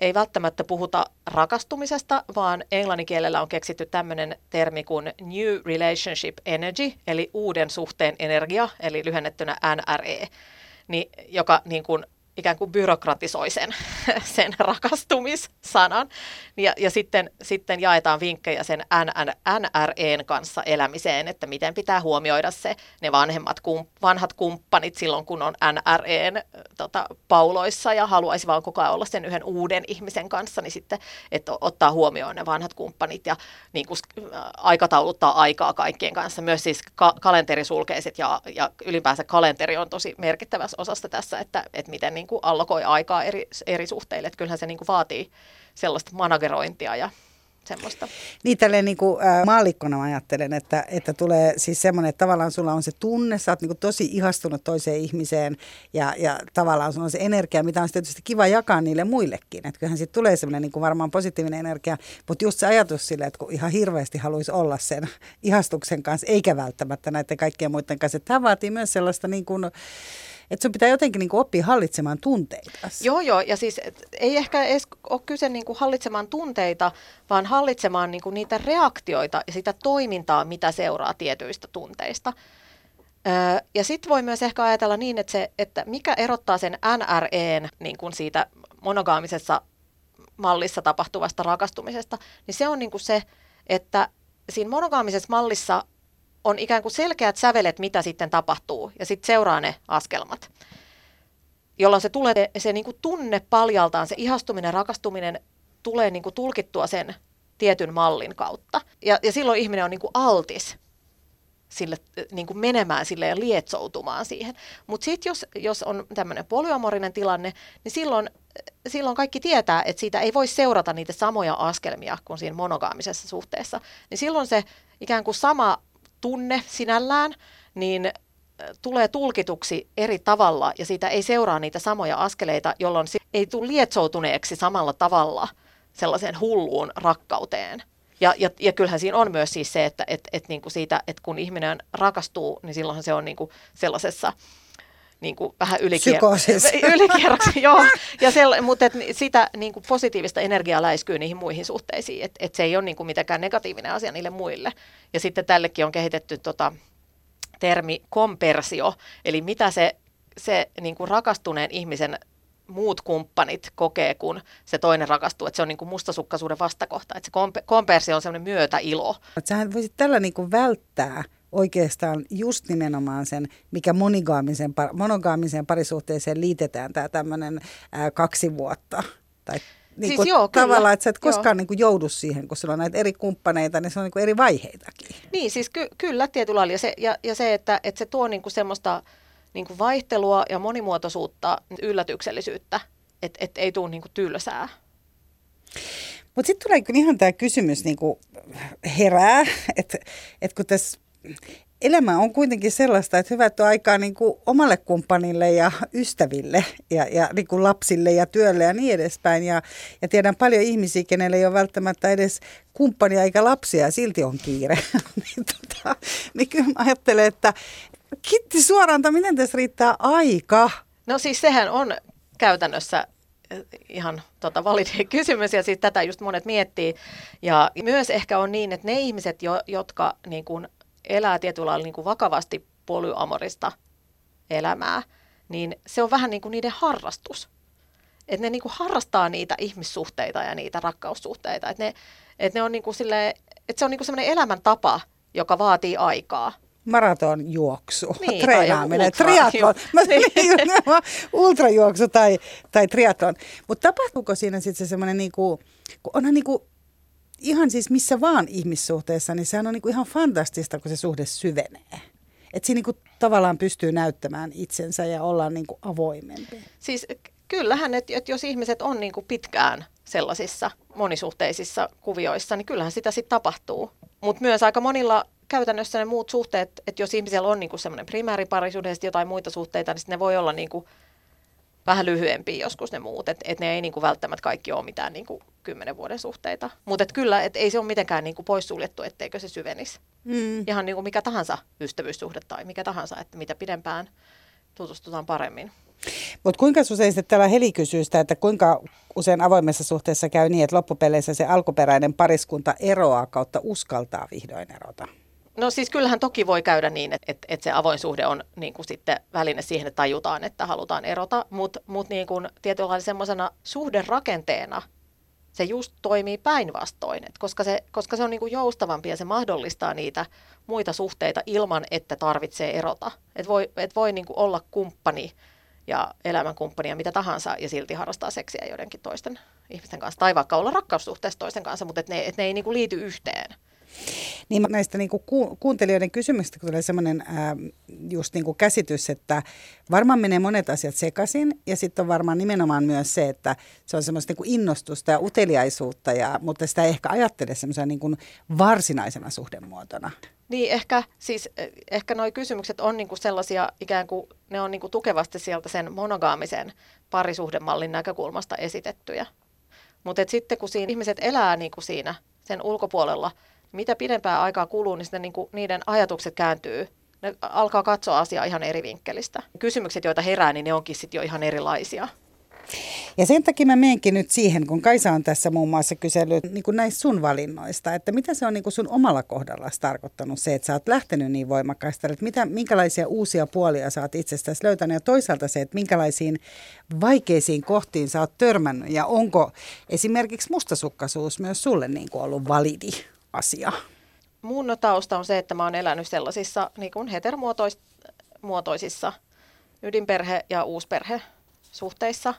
ei välttämättä puhuta rakastumisesta, vaan englanninkielellä on keksitty tämmöinen termi kuin New Relationship Energy, eli uuden suhteen energia, eli lyhennettynä NRE, niin, joka niin kuin ikään kuin byrokratisoi sen, sen rakastumissanan. Ja, ja sitten, sitten jaetaan vinkkejä sen NREn kanssa elämiseen, että miten pitää huomioida se, ne vanhemmat, kum, vanhat kumppanit silloin, kun on NREn tota, pauloissa ja haluaisi vaan koko ajan olla sen yhden uuden ihmisen kanssa, niin sitten että ottaa huomioon ne vanhat kumppanit ja niin kuin, aikatauluttaa aikaa kaikkien kanssa. Myös siis ka- kalenterisulkeiset ja, ja ylipäänsä kalenteri on tosi merkittävässä osassa tässä, että, että miten niin kuin allokoi aikaa eri, eri suhteille. Että kyllähän se niin kuin vaatii sellaista managerointia ja semmoista. Niin tälleen niin kuin, äh, maallikkona ajattelen, että, että tulee siis semmoinen, että tavallaan sulla on se tunne, sä oot niin kuin tosi ihastunut toiseen ihmiseen ja, ja tavallaan sulla on se energia, mitä on tietysti kiva jakaa niille muillekin. Että kyllähän siitä tulee semmoinen niin kuin varmaan positiivinen energia, mutta just se ajatus sille, että kun ihan hirveästi haluaisi olla sen ihastuksen kanssa, eikä välttämättä näiden kaikkien muiden kanssa, tämä vaatii myös sellaista niin kuin, että sun pitää jotenkin niin kuin oppia hallitsemaan tunteita. Joo, joo. Ja siis ei ehkä edes ole kyse niin kuin hallitsemaan tunteita, vaan hallitsemaan niin kuin niitä reaktioita ja sitä toimintaa, mitä seuraa tietyistä tunteista. Öö, ja sitten voi myös ehkä ajatella niin, että, se, että mikä erottaa sen NREn niin kuin siitä monogaamisessa mallissa tapahtuvasta rakastumisesta, niin se on niin kuin se, että siinä monogaamisessa mallissa on ikään kuin selkeät sävelet, mitä sitten tapahtuu, ja sitten seuraa ne askelmat. Jolloin se tulee, se niin kuin tunne paljaltaan, se ihastuminen, rakastuminen tulee niin kuin tulkittua sen tietyn mallin kautta. Ja, ja silloin ihminen on niin kuin altis sille, niin kuin menemään sille ja lietsoutumaan siihen. Mutta sitten jos, jos on tämmöinen polyamorinen tilanne, niin silloin, silloin kaikki tietää, että siitä ei voi seurata niitä samoja askelmia kuin siinä monogaamisessa suhteessa. Niin silloin se ikään kuin sama tunne sinällään, niin tulee tulkituksi eri tavalla ja siitä ei seuraa niitä samoja askeleita, jolloin ei tule lietsoutuneeksi samalla tavalla sellaiseen hulluun rakkauteen. Ja, ja, ja kyllähän siinä on myös siis se, että et, et niin kuin siitä, että kun ihminen rakastuu, niin silloin se on niin kuin sellaisessa niin kuin vähän ylikier- ylikierroksi. joo. Ja sell- mutta et sitä niin kuin positiivista energiaa läiskyy niihin muihin suhteisiin, että et se ei ole niin kuin mitenkään negatiivinen asia niille muille. Ja sitten tällekin on kehitetty tota, termi kompersio, eli mitä se, se niin kuin rakastuneen ihmisen muut kumppanit kokee, kun se toinen rakastuu. Että se on niin kuin mustasukkaisuuden vastakohta. Että se kompersio on semmoinen myötäilo. Sähän voisit tällä niin kuin välttää oikeastaan just nimenomaan sen, mikä monogaamisen, monogaamisen parisuhteeseen liitetään, tämä tämmöinen kaksi vuotta. Tai niin siis kuin joo, tavallaan, että sä et koskaan niin kuin joudu siihen, kun sulla on näitä eri kumppaneita, niin se on niin kuin eri vaiheitakin. Niin, siis ky- kyllä tietyllä lailla. Ja se, ja, ja se että, että se tuo niin kuin semmoista niin kuin vaihtelua ja monimuotoisuutta, yllätyksellisyyttä, että et ei tule niin kuin tylsää. Mutta sitten tulee ihan tämä kysymys niin kuin herää, että et kun tässä elämä on kuitenkin sellaista, että hyvät on aikaa niin kuin omalle kumppanille ja ystäville ja, ja niin kuin lapsille ja työlle ja niin edespäin. Ja, ja tiedän paljon ihmisiä, kenelle ei ole välttämättä edes kumppania eikä lapsia ja silti on kiire. niin, tota, niin kyllä mä ajattelen, että Kitti suoraan, miten tässä riittää aika? No siis sehän on käytännössä eh, ihan tota, validi kysymys ja siis tätä just monet miettii. Ja myös ehkä on niin, että ne ihmiset, jo, jotka niin kuin elää tietyllä lailla niin kuin vakavasti polyamorista elämää, niin se on vähän niin kuin niiden harrastus. Että ne niin kuin harrastaa niitä ihmissuhteita ja niitä rakkaussuhteita. Että ne, että ne on niin kuin sille, että se on niin kuin sellainen elämäntapa, joka vaatii aikaa maratonjuoksu, niin, treenaaminen, triatlon. Mä niin. ultrajuoksu tai, tai triatlon. Mutta tapahtuuko siinä sitten se semmoinen, niinku, onhan niinku, ihan siis missä vaan ihmissuhteessa, niin sehän on niinku ihan fantastista, kun se suhde syvenee. Että siinä niinku tavallaan pystyy näyttämään itsensä ja ollaan niinku avoimempi. Siis kyllähän, että et jos ihmiset on niinku pitkään sellaisissa monisuhteisissa kuvioissa, niin kyllähän sitä sitten tapahtuu. Mutta myös aika monilla käytännössä ne muut suhteet, että jos ihmisellä on niinku semmoinen primääriparisuhde ja jotain muita suhteita, niin ne voi olla niinku vähän lyhyempiä joskus ne muut, että et ne ei niinku välttämättä kaikki ole mitään niinku kymmenen vuoden suhteita. Mutta kyllä, et ei se ole mitenkään niinku poissuljettu, etteikö se syvenisi. Mm. Ihan niinku mikä tahansa ystävyyssuhde tai mikä tahansa, että mitä pidempään tutustutaan paremmin. Mutta kuinka usein sitten täällä Heli kysyy sitä, että kuinka usein avoimessa suhteessa käy niin, että loppupeleissä se alkuperäinen pariskunta eroaa kautta uskaltaa vihdoin erota? No siis kyllähän toki voi käydä niin, että, että, että se avoin suhde on niin kuin sitten väline siihen, että tajutaan, että halutaan erota, mutta mut niin kuin tietynlainen semmoisena suhderakenteena se just toimii päinvastoin, koska se, koska se on niin kuin joustavampi ja se mahdollistaa niitä muita suhteita ilman, että tarvitsee erota. Että voi, et voi niin kuin olla kumppani ja elämänkumppani ja mitä tahansa ja silti harrastaa seksiä joidenkin toisten ihmisten kanssa. Tai vaikka olla rakkaussuhteessa toisten kanssa, mutta et ne, et ne ei niin kuin liity yhteen. Niin näistä niin kuin ku, kuuntelijoiden kysymyksistä tulee sellainen ää, just niin kuin käsitys, että varmaan menee monet asiat sekaisin ja sitten on varmaan nimenomaan myös se, että se on semmoista niin kuin innostusta ja uteliaisuutta, ja, mutta sitä ei ehkä ajattele semmoisena niin varsinaisena suhdemuotona. Niin, ehkä, siis, ehkä nuo kysymykset on niinku sellaisia, ikään kuin ne on niinku tukevasti sieltä sen monogaamisen parisuhdemallin näkökulmasta esitettyjä. Mutta sitten kun siinä ihmiset elää niinku siinä sen ulkopuolella – mitä pidempää aikaa kuluu, niin niin kuin niiden ajatukset kääntyy. Ne alkaa katsoa asiaa ihan eri vinkkelistä. Kysymykset, joita herää, niin ne onkin sitten jo ihan erilaisia. Ja sen takia mä menenkin nyt siihen, kun Kaisa on tässä muun muassa kysellyt niin kuin näistä sun valinnoista, että mitä se on niin kuin sun omalla kohdalla tarkoittanut se, että sä oot lähtenyt niin voimakkaasti, että mitä, minkälaisia uusia puolia sä oot itsestäsi löytänyt ja toisaalta se, että minkälaisiin vaikeisiin kohtiin sä oot törmännyt ja onko esimerkiksi mustasukkaisuus myös sulle niin kuin ollut validi asia? Mun tausta on se, että mä oon elänyt sellaisissa niin kuin heteromuotoisissa ydinperhe- ja uusperhe suhteissa.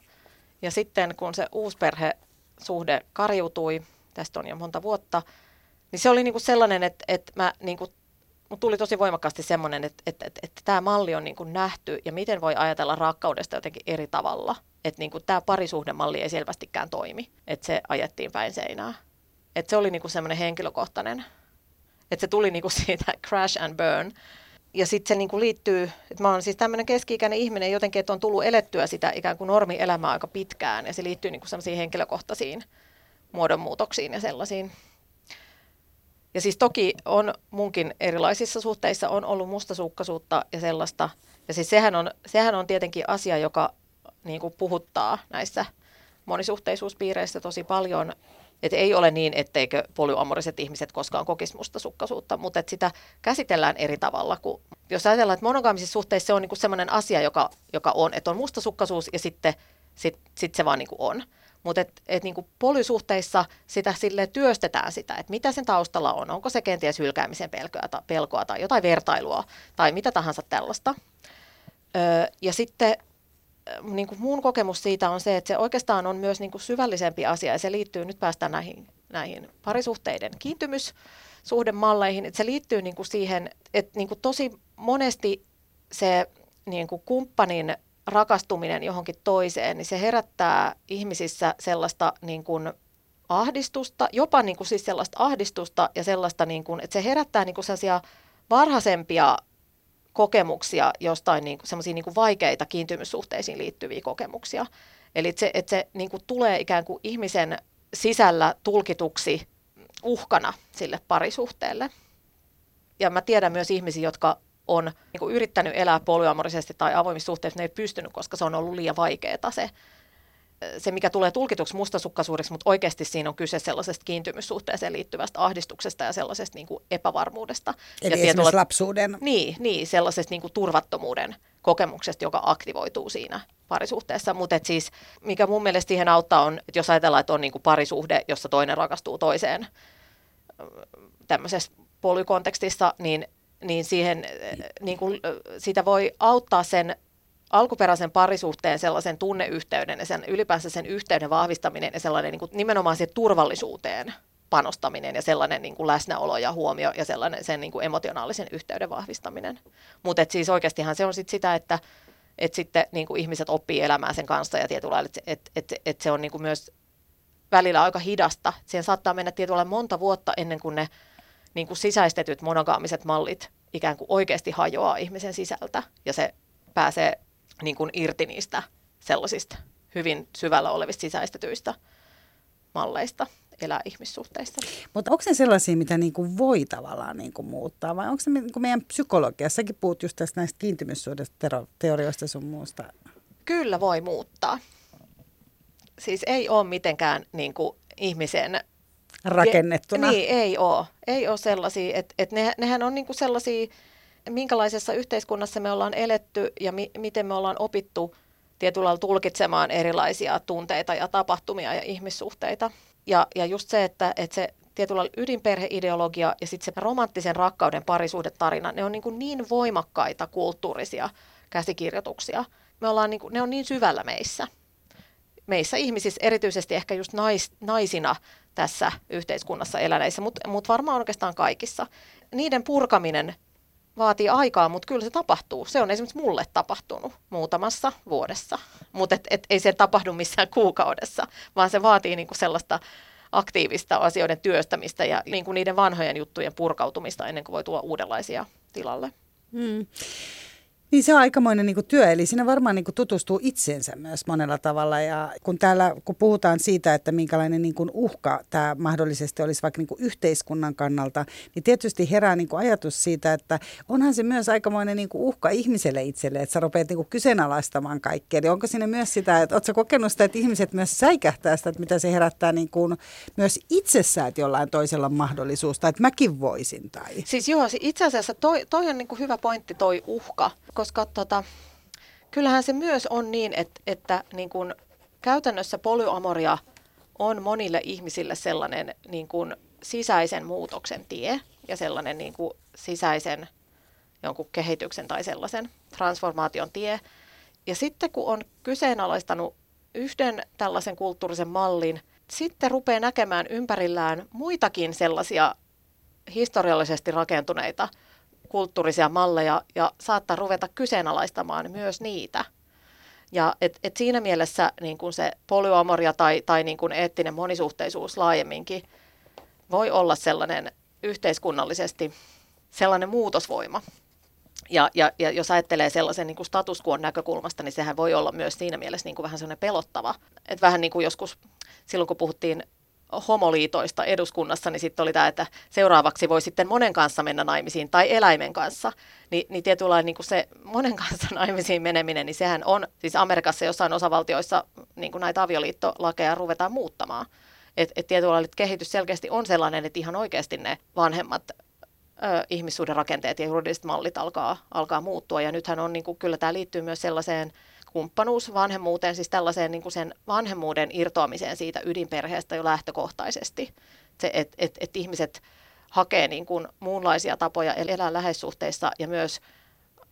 Ja sitten kun se uusperhesuhde karjutui, tästä on jo monta vuotta, niin se oli niin kuin sellainen, että, että mä niin kuin, mut tuli tosi voimakkaasti semmoinen, että, että, että, että tämä malli on niin kuin nähty ja miten voi ajatella rakkaudesta jotenkin eri tavalla. Että niin kuin tämä parisuhdemalli ei selvästikään toimi, että se ajettiin päin seinää. Että se oli niinku semmoinen henkilökohtainen, että se tuli niinku siitä crash and burn. ja sitten se niin kuin liittyy, että mä oon siis tämmöinen keski-ikäinen ihminen jotenkin, että on tullut elettyä sitä ikään kuin normielämää aika pitkään ja se liittyy niin kuin sellaisiin henkilökohtaisiin muodonmuutoksiin ja sellaisiin. Ja siis toki on munkin erilaisissa suhteissa on ollut mustasukkaisuutta ja sellaista. Ja siis sehän on, sehän on tietenkin asia, joka niin kuin puhuttaa näissä monisuhteisuuspiireissä tosi paljon. Että ei ole niin, etteikö polyamoriset ihmiset koskaan kokisi mustasukkaisuutta, mutta että sitä käsitellään eri tavalla. Kuin, jos ajatellaan, että monogaamisissa suhteissa se on niinku sellainen asia, joka, joka on, että on mustasukkaisuus ja sitten sit, sit se vaan niinku on. Mutta et, et niinku polysuhteissa sitä sille työstetään sitä, että mitä sen taustalla on. Onko se kenties hylkäämisen pelkoa tai, pelkoa tai jotain vertailua tai mitä tahansa tällaista. Öö, ja sitten niin kuin mun kokemus siitä on se, että se oikeastaan on myös niin kuin syvällisempi asia ja se liittyy, nyt päästään näihin, näihin parisuhteiden kiintymyssuhdemalleihin, että se liittyy niin kuin siihen, että niin kuin tosi monesti se niin kuin kumppanin rakastuminen johonkin toiseen, niin se herättää ihmisissä sellaista niin kuin ahdistusta, jopa niin kuin siis sellaista ahdistusta ja sellaista, niin kuin, että se herättää niin kuin sellaisia varhaisempia kokemuksia jostain niin semmoisia niin vaikeita kiintymyssuhteisiin liittyviä kokemuksia. Eli että se, että se niin kuin tulee ikään kuin ihmisen sisällä tulkituksi uhkana sille parisuhteelle. Ja mä tiedän myös ihmisiä, jotka on niin kuin yrittänyt elää polyamorisesti tai avoimissa suhteissa, ne ei pystynyt, koska se on ollut liian vaikeaa se se, mikä tulee tulkituksi mustasukkaisuudeksi, mutta oikeasti siinä on kyse sellaisesta kiintymyssuhteeseen liittyvästä ahdistuksesta ja sellaisesta niin kuin epävarmuudesta. Eli ja tietolla, lapsuuden. Niin, niin sellaisesta niin kuin turvattomuuden kokemuksesta, joka aktivoituu siinä parisuhteessa. Mutta siis, mikä mun mielestä siihen auttaa on, että jos ajatellaan, että on niin kuin parisuhde, jossa toinen rakastuu toiseen tämmöisessä polykontekstissa, niin, niin siihen niin kuin, sitä voi auttaa sen alkuperäisen parisuhteen sellaisen tunneyhteyden ja sen ylipäänsä sen yhteyden vahvistaminen ja sellainen niin kuin nimenomaan se turvallisuuteen panostaminen ja sellainen niin kuin läsnäolo ja huomio ja sellainen sen niin kuin emotionaalisen yhteyden vahvistaminen. Mutta siis oikeastihan se on sit sitä, että et sitten niin kuin ihmiset oppii elämään sen kanssa ja tietyllä että et, et, et se on niin kuin myös välillä aika hidasta. Siihen saattaa mennä tietyllä monta vuotta ennen kuin ne niin kuin sisäistetyt monogaamiset mallit ikään kuin oikeasti hajoaa ihmisen sisältä ja se pääsee niin kuin irti niistä sellaisista hyvin syvällä olevista sisäistetyistä malleista elää ihmissuhteissa. Mutta onko se sellaisia, mitä niin kuin voi tavallaan niin kuin muuttaa vai onko se niin kuin meidän psykologiassakin puhut just tästä näistä kiintymyssuhdeteorioista sun muusta? Kyllä voi muuttaa. Siis ei ole mitenkään niin kuin ihmisen rakennettuna. Niin, ei ole. Ei ole sellaisia, että et ne, nehän on niin kuin sellaisia minkälaisessa yhteiskunnassa me ollaan eletty ja mi- miten me ollaan opittu tietyllä lailla tulkitsemaan erilaisia tunteita ja tapahtumia ja ihmissuhteita. Ja, ja just se, että, että se tietyllä lailla ydinperheideologia ja sitten se romanttisen rakkauden parisuhdetarina, ne on niin, kuin niin voimakkaita kulttuurisia käsikirjoituksia. Me ollaan niin kuin, ne on niin syvällä meissä. Meissä ihmisissä, erityisesti ehkä just nais, naisina tässä yhteiskunnassa eläneissä, mutta mut varmaan oikeastaan kaikissa. Niiden purkaminen vaatii aikaa, mutta kyllä se tapahtuu. Se on esimerkiksi mulle tapahtunut muutamassa vuodessa, mutta et, et, ei se tapahdu missään kuukaudessa, vaan se vaatii niinku sellaista aktiivista asioiden työstämistä ja niinku niiden vanhojen juttujen purkautumista ennen kuin voi tulla uudenlaisia tilalle. Hmm. Niin se on aikamoinen niin kuin työ, eli siinä varmaan niin kuin tutustuu itseensä myös monella tavalla. Ja kun täällä kun puhutaan siitä, että minkälainen niin kuin uhka tämä mahdollisesti olisi vaikka niin kuin yhteiskunnan kannalta, niin tietysti herää niin kuin ajatus siitä, että onhan se myös aikamoinen niin kuin uhka ihmiselle itselle, että sä rupeat niin kuin kyseenalaistamaan kaikkea. Eli onko siinä myös sitä, että ootko kokenut sitä, että ihmiset myös säikähtää sitä, että mitä se herättää niin kuin myös itsessään, että jollain toisella on mahdollisuus, tai että mäkin voisin. Tai... Siis joo, itse asiassa toi, toi on niin kuin hyvä pointti, toi uhka koska tota, kyllähän se myös on niin, että, että niin kuin käytännössä polyamoria on monille ihmisille sellainen niin kuin sisäisen muutoksen tie ja sellainen niin kuin sisäisen jonkun kehityksen tai sellaisen transformaation tie. Ja sitten kun on kyseenalaistanut yhden tällaisen kulttuurisen mallin, sitten rupeaa näkemään ympärillään muitakin sellaisia historiallisesti rakentuneita kulttuurisia malleja ja saattaa ruveta kyseenalaistamaan myös niitä. Ja et, et siinä mielessä niin kuin se polyamoria tai, tai niin kuin eettinen monisuhteisuus laajemminkin voi olla sellainen yhteiskunnallisesti sellainen muutosvoima. Ja, ja, ja jos ajattelee sellaisen niin kuin status quo näkökulmasta, niin sehän voi olla myös siinä mielessä niin kuin vähän sellainen pelottava. Että vähän niin kuin joskus silloin, kun puhuttiin homoliitoista eduskunnassa, niin sitten oli tämä, että seuraavaksi voi sitten monen kanssa mennä naimisiin tai eläimen kanssa. Ni, niin tietynlainen niin se monen kanssa naimisiin meneminen, niin sehän on, siis Amerikassa jossain osavaltioissa niin kuin näitä avioliittolakeja ruvetaan muuttamaan. Että et tietynlainen kehitys selkeästi on sellainen, että ihan oikeasti ne vanhemmat ö, ihmissuuden rakenteet ja juridiset mallit alkaa, alkaa muuttua. Ja nythän on, niin kuin, kyllä tämä liittyy myös sellaiseen kumppanuus vanhemmuuteen, siis tällaiseen niin kuin sen vanhemmuuden irtoamiseen siitä ydinperheestä jo lähtökohtaisesti. Se, että et, et ihmiset hakee niin kuin muunlaisia tapoja elää läheissuhteissa ja myös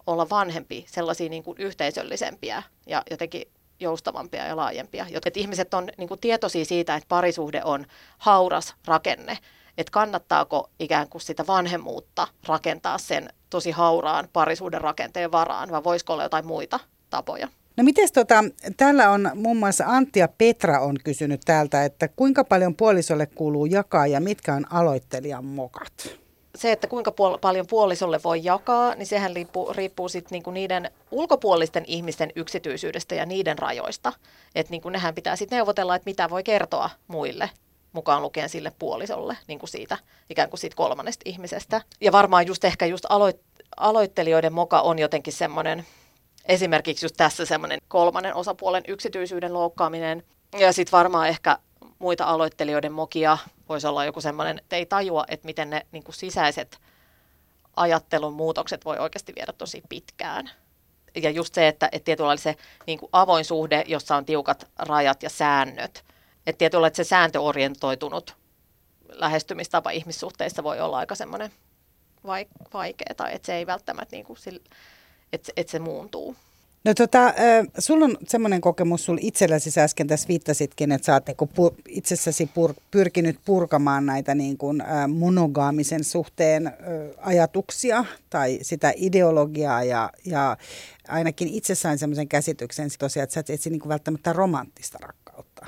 olla vanhempi, sellaisia niin kuin yhteisöllisempiä ja jotenkin joustavampia ja laajempia. Että ihmiset on niin kuin tietoisia siitä, että parisuhde on hauras rakenne, että kannattaako ikään kuin sitä vanhemmuutta rakentaa sen tosi hauraan parisuuden rakenteen varaan, vai voisiko olla jotain muita tapoja. No miten tota, täällä on muun muassa Antti ja Petra on kysynyt täältä, että kuinka paljon puolisolle kuuluu jakaa ja mitkä on aloittelijan mokat? Se, että kuinka puol- paljon puolisolle voi jakaa, niin sehän riippuu, riippuu sit niinku niiden ulkopuolisten ihmisten yksityisyydestä ja niiden rajoista. Että niinku nehän pitää sitten neuvotella, että mitä voi kertoa muille mukaan lukien sille puolisolle niin kuin siitä ikään kuin siitä kolmannesta ihmisestä. Ja varmaan just ehkä just aloit- aloittelijoiden moka on jotenkin semmoinen esimerkiksi just tässä semmoinen kolmannen osapuolen yksityisyyden loukkaaminen. Ja sitten varmaan ehkä muita aloittelijoiden mokia voisi olla joku semmoinen, että ei tajua, että miten ne niin kuin sisäiset ajattelun muutokset voi oikeasti viedä tosi pitkään. Ja just se, että, että tietyllä se niin kuin avoin suhde, jossa on tiukat rajat ja säännöt. Että tietyllä että se sääntöorientoitunut lähestymistapa ihmissuhteissa voi olla aika semmoinen vaikea, tai että se ei välttämättä niin kuin että, että se muuntuu. No tota, sulla on semmoinen kokemus, sulla itselläsi sä äsken tässä viittasitkin, että sä oot niinku pur, itsessäsi pur, pyrkinyt purkamaan näitä niin kuin, monogaamisen suhteen ajatuksia tai sitä ideologiaa ja, ja ainakin itse sain semmoisen käsityksen tosiaan, että sä et etsi niin kuin välttämättä romanttista rakkautta.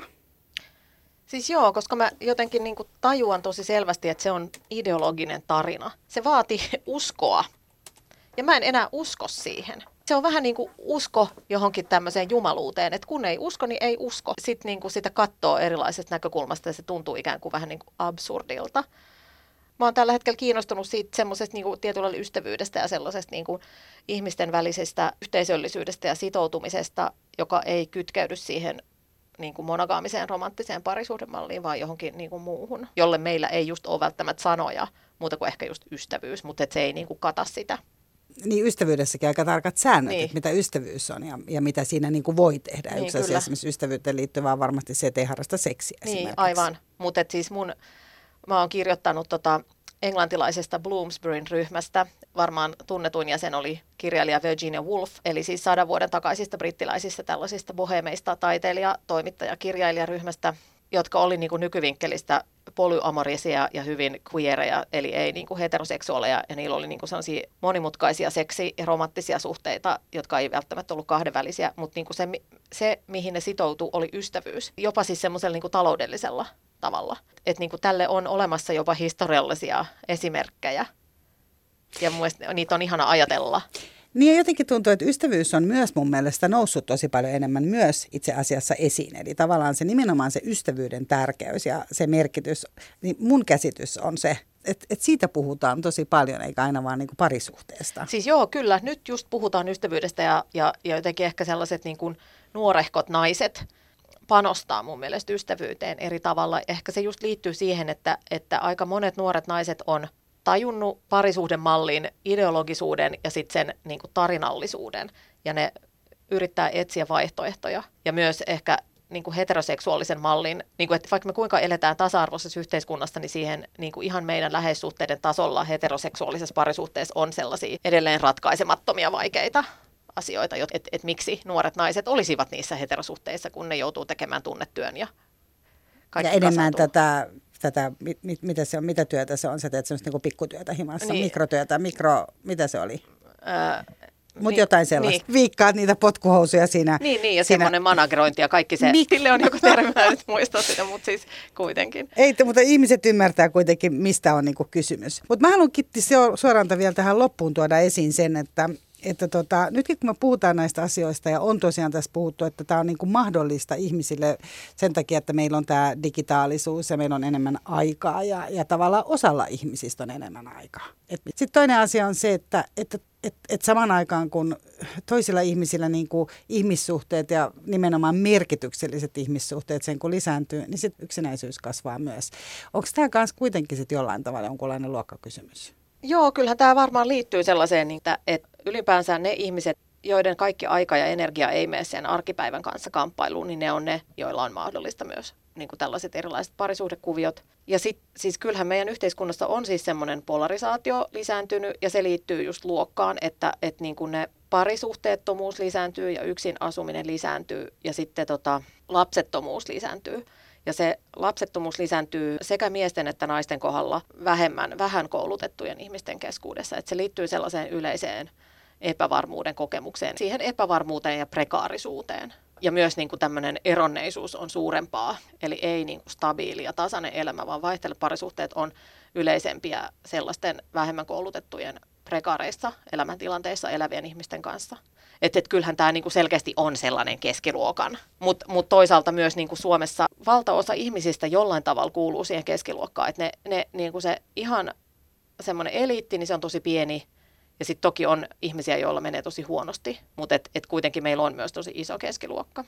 Siis joo, koska mä jotenkin niin kuin tajuan tosi selvästi, että se on ideologinen tarina. Se vaatii uskoa ja mä en enää usko siihen. Se on vähän niin kuin usko johonkin tämmöiseen jumaluuteen, että kun ei usko, niin ei usko. Sitten niin kuin sitä katsoo erilaisesta näkökulmasta ja se tuntuu ikään kuin vähän niin kuin absurdilta. Mä oon tällä hetkellä kiinnostunut siitä semmoisesta niin kuin tietyllä ystävyydestä ja sellaisesta niin kuin ihmisten välisestä yhteisöllisyydestä ja sitoutumisesta, joka ei kytkeydy siihen niin kuin monogaamiseen romanttiseen parisuhdemalliin, vaan johonkin niin kuin muuhun, jolle meillä ei just ole välttämättä sanoja, muuta kuin ehkä just ystävyys, mutta se ei niin kuin kata sitä niin ystävyydessäkin aika tarkat säännöt, niin. että mitä ystävyys on ja, ja mitä siinä niin kuin voi tehdä. Niin, Yksi asia esimerkiksi ystävyyteen liittyvää on varmasti se, että ei harrasta seksiä Niin, aivan. Mutta siis mun, mä oon kirjoittanut tota englantilaisesta Bloomsburyn ryhmästä. Varmaan tunnetuin jäsen oli kirjailija Virginia Woolf, eli siis sadan vuoden takaisista brittiläisistä tällaisista bohemeista taiteilija, toimittaja, kirjailijaryhmästä, jotka oli niin kuin nykyvinkkelistä polyamorisia ja hyvin queereja, eli ei niin kuin heteroseksuaaleja, ja niillä oli niin kuin sellaisia monimutkaisia seksi- ja romanttisia suhteita, jotka ei välttämättä ollut kahdenvälisiä, mutta niin kuin se, se, mihin ne sitoutuu, oli ystävyys, jopa siis semmoisella niin kuin taloudellisella tavalla. Että niin kuin tälle on olemassa jopa historiallisia esimerkkejä, ja mun niitä on ihana ajatella. Niin ja jotenkin tuntuu, että ystävyys on myös mun mielestä noussut tosi paljon enemmän myös itse asiassa esiin. Eli tavallaan se nimenomaan se ystävyyden tärkeys ja se merkitys, niin mun käsitys on se, että et siitä puhutaan tosi paljon, eikä aina vaan niin parisuhteesta. Siis joo, kyllä. Nyt just puhutaan ystävyydestä ja, ja, ja jotenkin ehkä sellaiset niin kuin nuorehkot naiset panostaa mun mielestä ystävyyteen eri tavalla. Ehkä se just liittyy siihen, että, että aika monet nuoret naiset on tajunnut parisuhdemallin ideologisuuden ja sitten sen niin kuin tarinallisuuden. Ja ne yrittää etsiä vaihtoehtoja. Ja myös ehkä niin kuin heteroseksuaalisen mallin, niin kuin, että vaikka me kuinka eletään tasa-arvoisessa yhteiskunnassa, niin siihen niin kuin ihan meidän läheissuhteiden tasolla heteroseksuaalisessa parisuhteessa on sellaisia edelleen ratkaisemattomia vaikeita asioita, että et, et miksi nuoret naiset olisivat niissä heterosuhteissa, kun ne joutuu tekemään tunnetyön ja kaikki Ja enemmän tätä tätä, mit, mit, mitä, se on, mitä työtä se on? Sä teet semmoista niin pikkutyötä himassa, niin, mikrotyötä, mikro, mitä se oli? Öö, Mutta niin, jotain sellaista. Niin. Viikkaat niitä potkuhousuja siinä. Niin, niin ja siinä... semmoinen managerointi ja kaikki se. Mik... Sille on joku termi, mä nyt muista sitä, mutta siis kuitenkin. Ei, mutta ihmiset ymmärtää kuitenkin, mistä on niinku kysymys. Mutta mä haluan Kitti suoraan vielä tähän loppuun tuoda esiin sen, että että tota, nytkin kun me puhutaan näistä asioista ja on tosiaan tässä puhuttu, että tämä on niin kuin mahdollista ihmisille sen takia, että meillä on tämä digitaalisuus ja meillä on enemmän aikaa ja, ja tavallaan osalla ihmisistä on enemmän aikaa. Sitten toinen asia on se, että, että et, et saman aikaan kun toisilla ihmisillä niin kuin ihmissuhteet ja nimenomaan merkitykselliset ihmissuhteet sen kun lisääntyy, niin sitten yksinäisyys kasvaa myös. Onko tämä myös kuitenkin sitten jollain tavalla jonkunlainen luokkakysymys? Joo, kyllähän tämä varmaan liittyy sellaiseen, että, että ylipäänsä ne ihmiset, joiden kaikki aika ja energia ei mene sen arkipäivän kanssa kamppailuun, niin ne on ne, joilla on mahdollista myös niin kuin tällaiset erilaiset parisuhdekuviot. Ja sit, siis kyllähän meidän yhteiskunnassa on siis semmoinen polarisaatio lisääntynyt ja se liittyy just luokkaan, että, että niin kuin ne parisuhteettomuus lisääntyy ja yksin asuminen lisääntyy ja sitten tota, lapsettomuus lisääntyy. Ja se lapsettomuus lisääntyy sekä miesten että naisten kohdalla vähemmän, vähän koulutettujen ihmisten keskuudessa. Että se liittyy sellaiseen yleiseen epävarmuuden kokemukseen, siihen epävarmuuteen ja prekaarisuuteen. Ja myös niin kuin tämmöinen eronneisuus on suurempaa, eli ei niin kuin stabiili ja tasainen elämä, vaan vaihteleparisuhteet on yleisempiä sellaisten vähemmän koulutettujen prekaareissa elämäntilanteissa elävien ihmisten kanssa. Että et kyllähän tämä niinku selkeästi on sellainen keskiluokan, mutta mut toisaalta myös niinku Suomessa valtaosa ihmisistä jollain tavalla kuuluu siihen keskiluokkaan. Että ne, ne niinku se ihan semmoinen eliitti, niin se on tosi pieni ja sitten toki on ihmisiä, joilla menee tosi huonosti, mutta et, et kuitenkin meillä on myös tosi iso keskiluokka.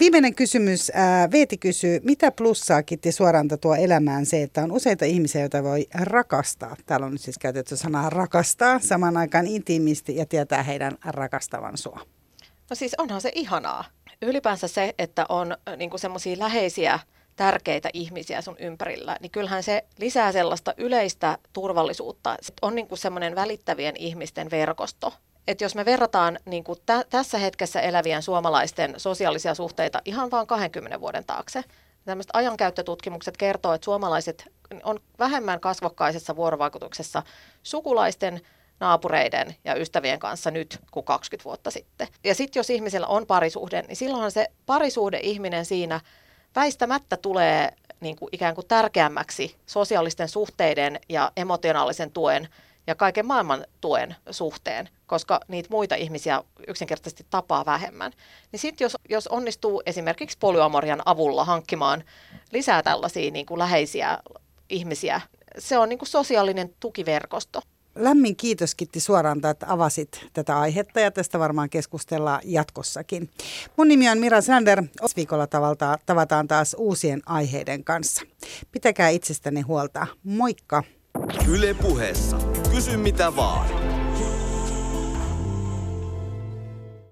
Viimeinen kysymys. Ää, Veeti kysyy, mitä plussaa Kitti suoranta tuo elämään se, että on useita ihmisiä, joita voi rakastaa. Täällä on nyt siis käytetty sanaa rakastaa saman aikaan intiimisti ja tietää heidän rakastavan sua. No siis onhan se ihanaa. Ylipäänsä se, että on niinku semmoisia läheisiä tärkeitä ihmisiä sun ympärillä, niin kyllähän se lisää sellaista yleistä turvallisuutta. Se on niin kuin semmoinen välittävien ihmisten verkosto. Että jos me verrataan niin kuin tä- tässä hetkessä elävien suomalaisten sosiaalisia suhteita ihan vain 20 vuoden taakse, tämmöiset ajankäyttötutkimukset kertoo, että suomalaiset on vähemmän kasvokkaisessa vuorovaikutuksessa sukulaisten, naapureiden ja ystävien kanssa nyt kuin 20 vuotta sitten. Ja sitten jos ihmisellä on parisuhde, niin silloinhan se parisuhde ihminen siinä – väistämättä tulee niin kuin ikään kuin tärkeämmäksi sosiaalisten suhteiden ja emotionaalisen tuen ja kaiken maailman tuen suhteen, koska niitä muita ihmisiä yksinkertaisesti tapaa vähemmän. Niin sitten jos, jos onnistuu esimerkiksi polyamorian avulla hankkimaan lisää tällaisia niin kuin läheisiä ihmisiä, se on niin kuin sosiaalinen tukiverkosto. Lämmin kiitos Kitti suoraan, että avasit tätä aihetta ja tästä varmaan keskustellaan jatkossakin. Mun nimi on Mira Sander. Viikolla tavalta, tavataan taas uusien aiheiden kanssa. Pitäkää itsestäni huolta. Moikka! Yle puheessa. Kysy mitä vaan.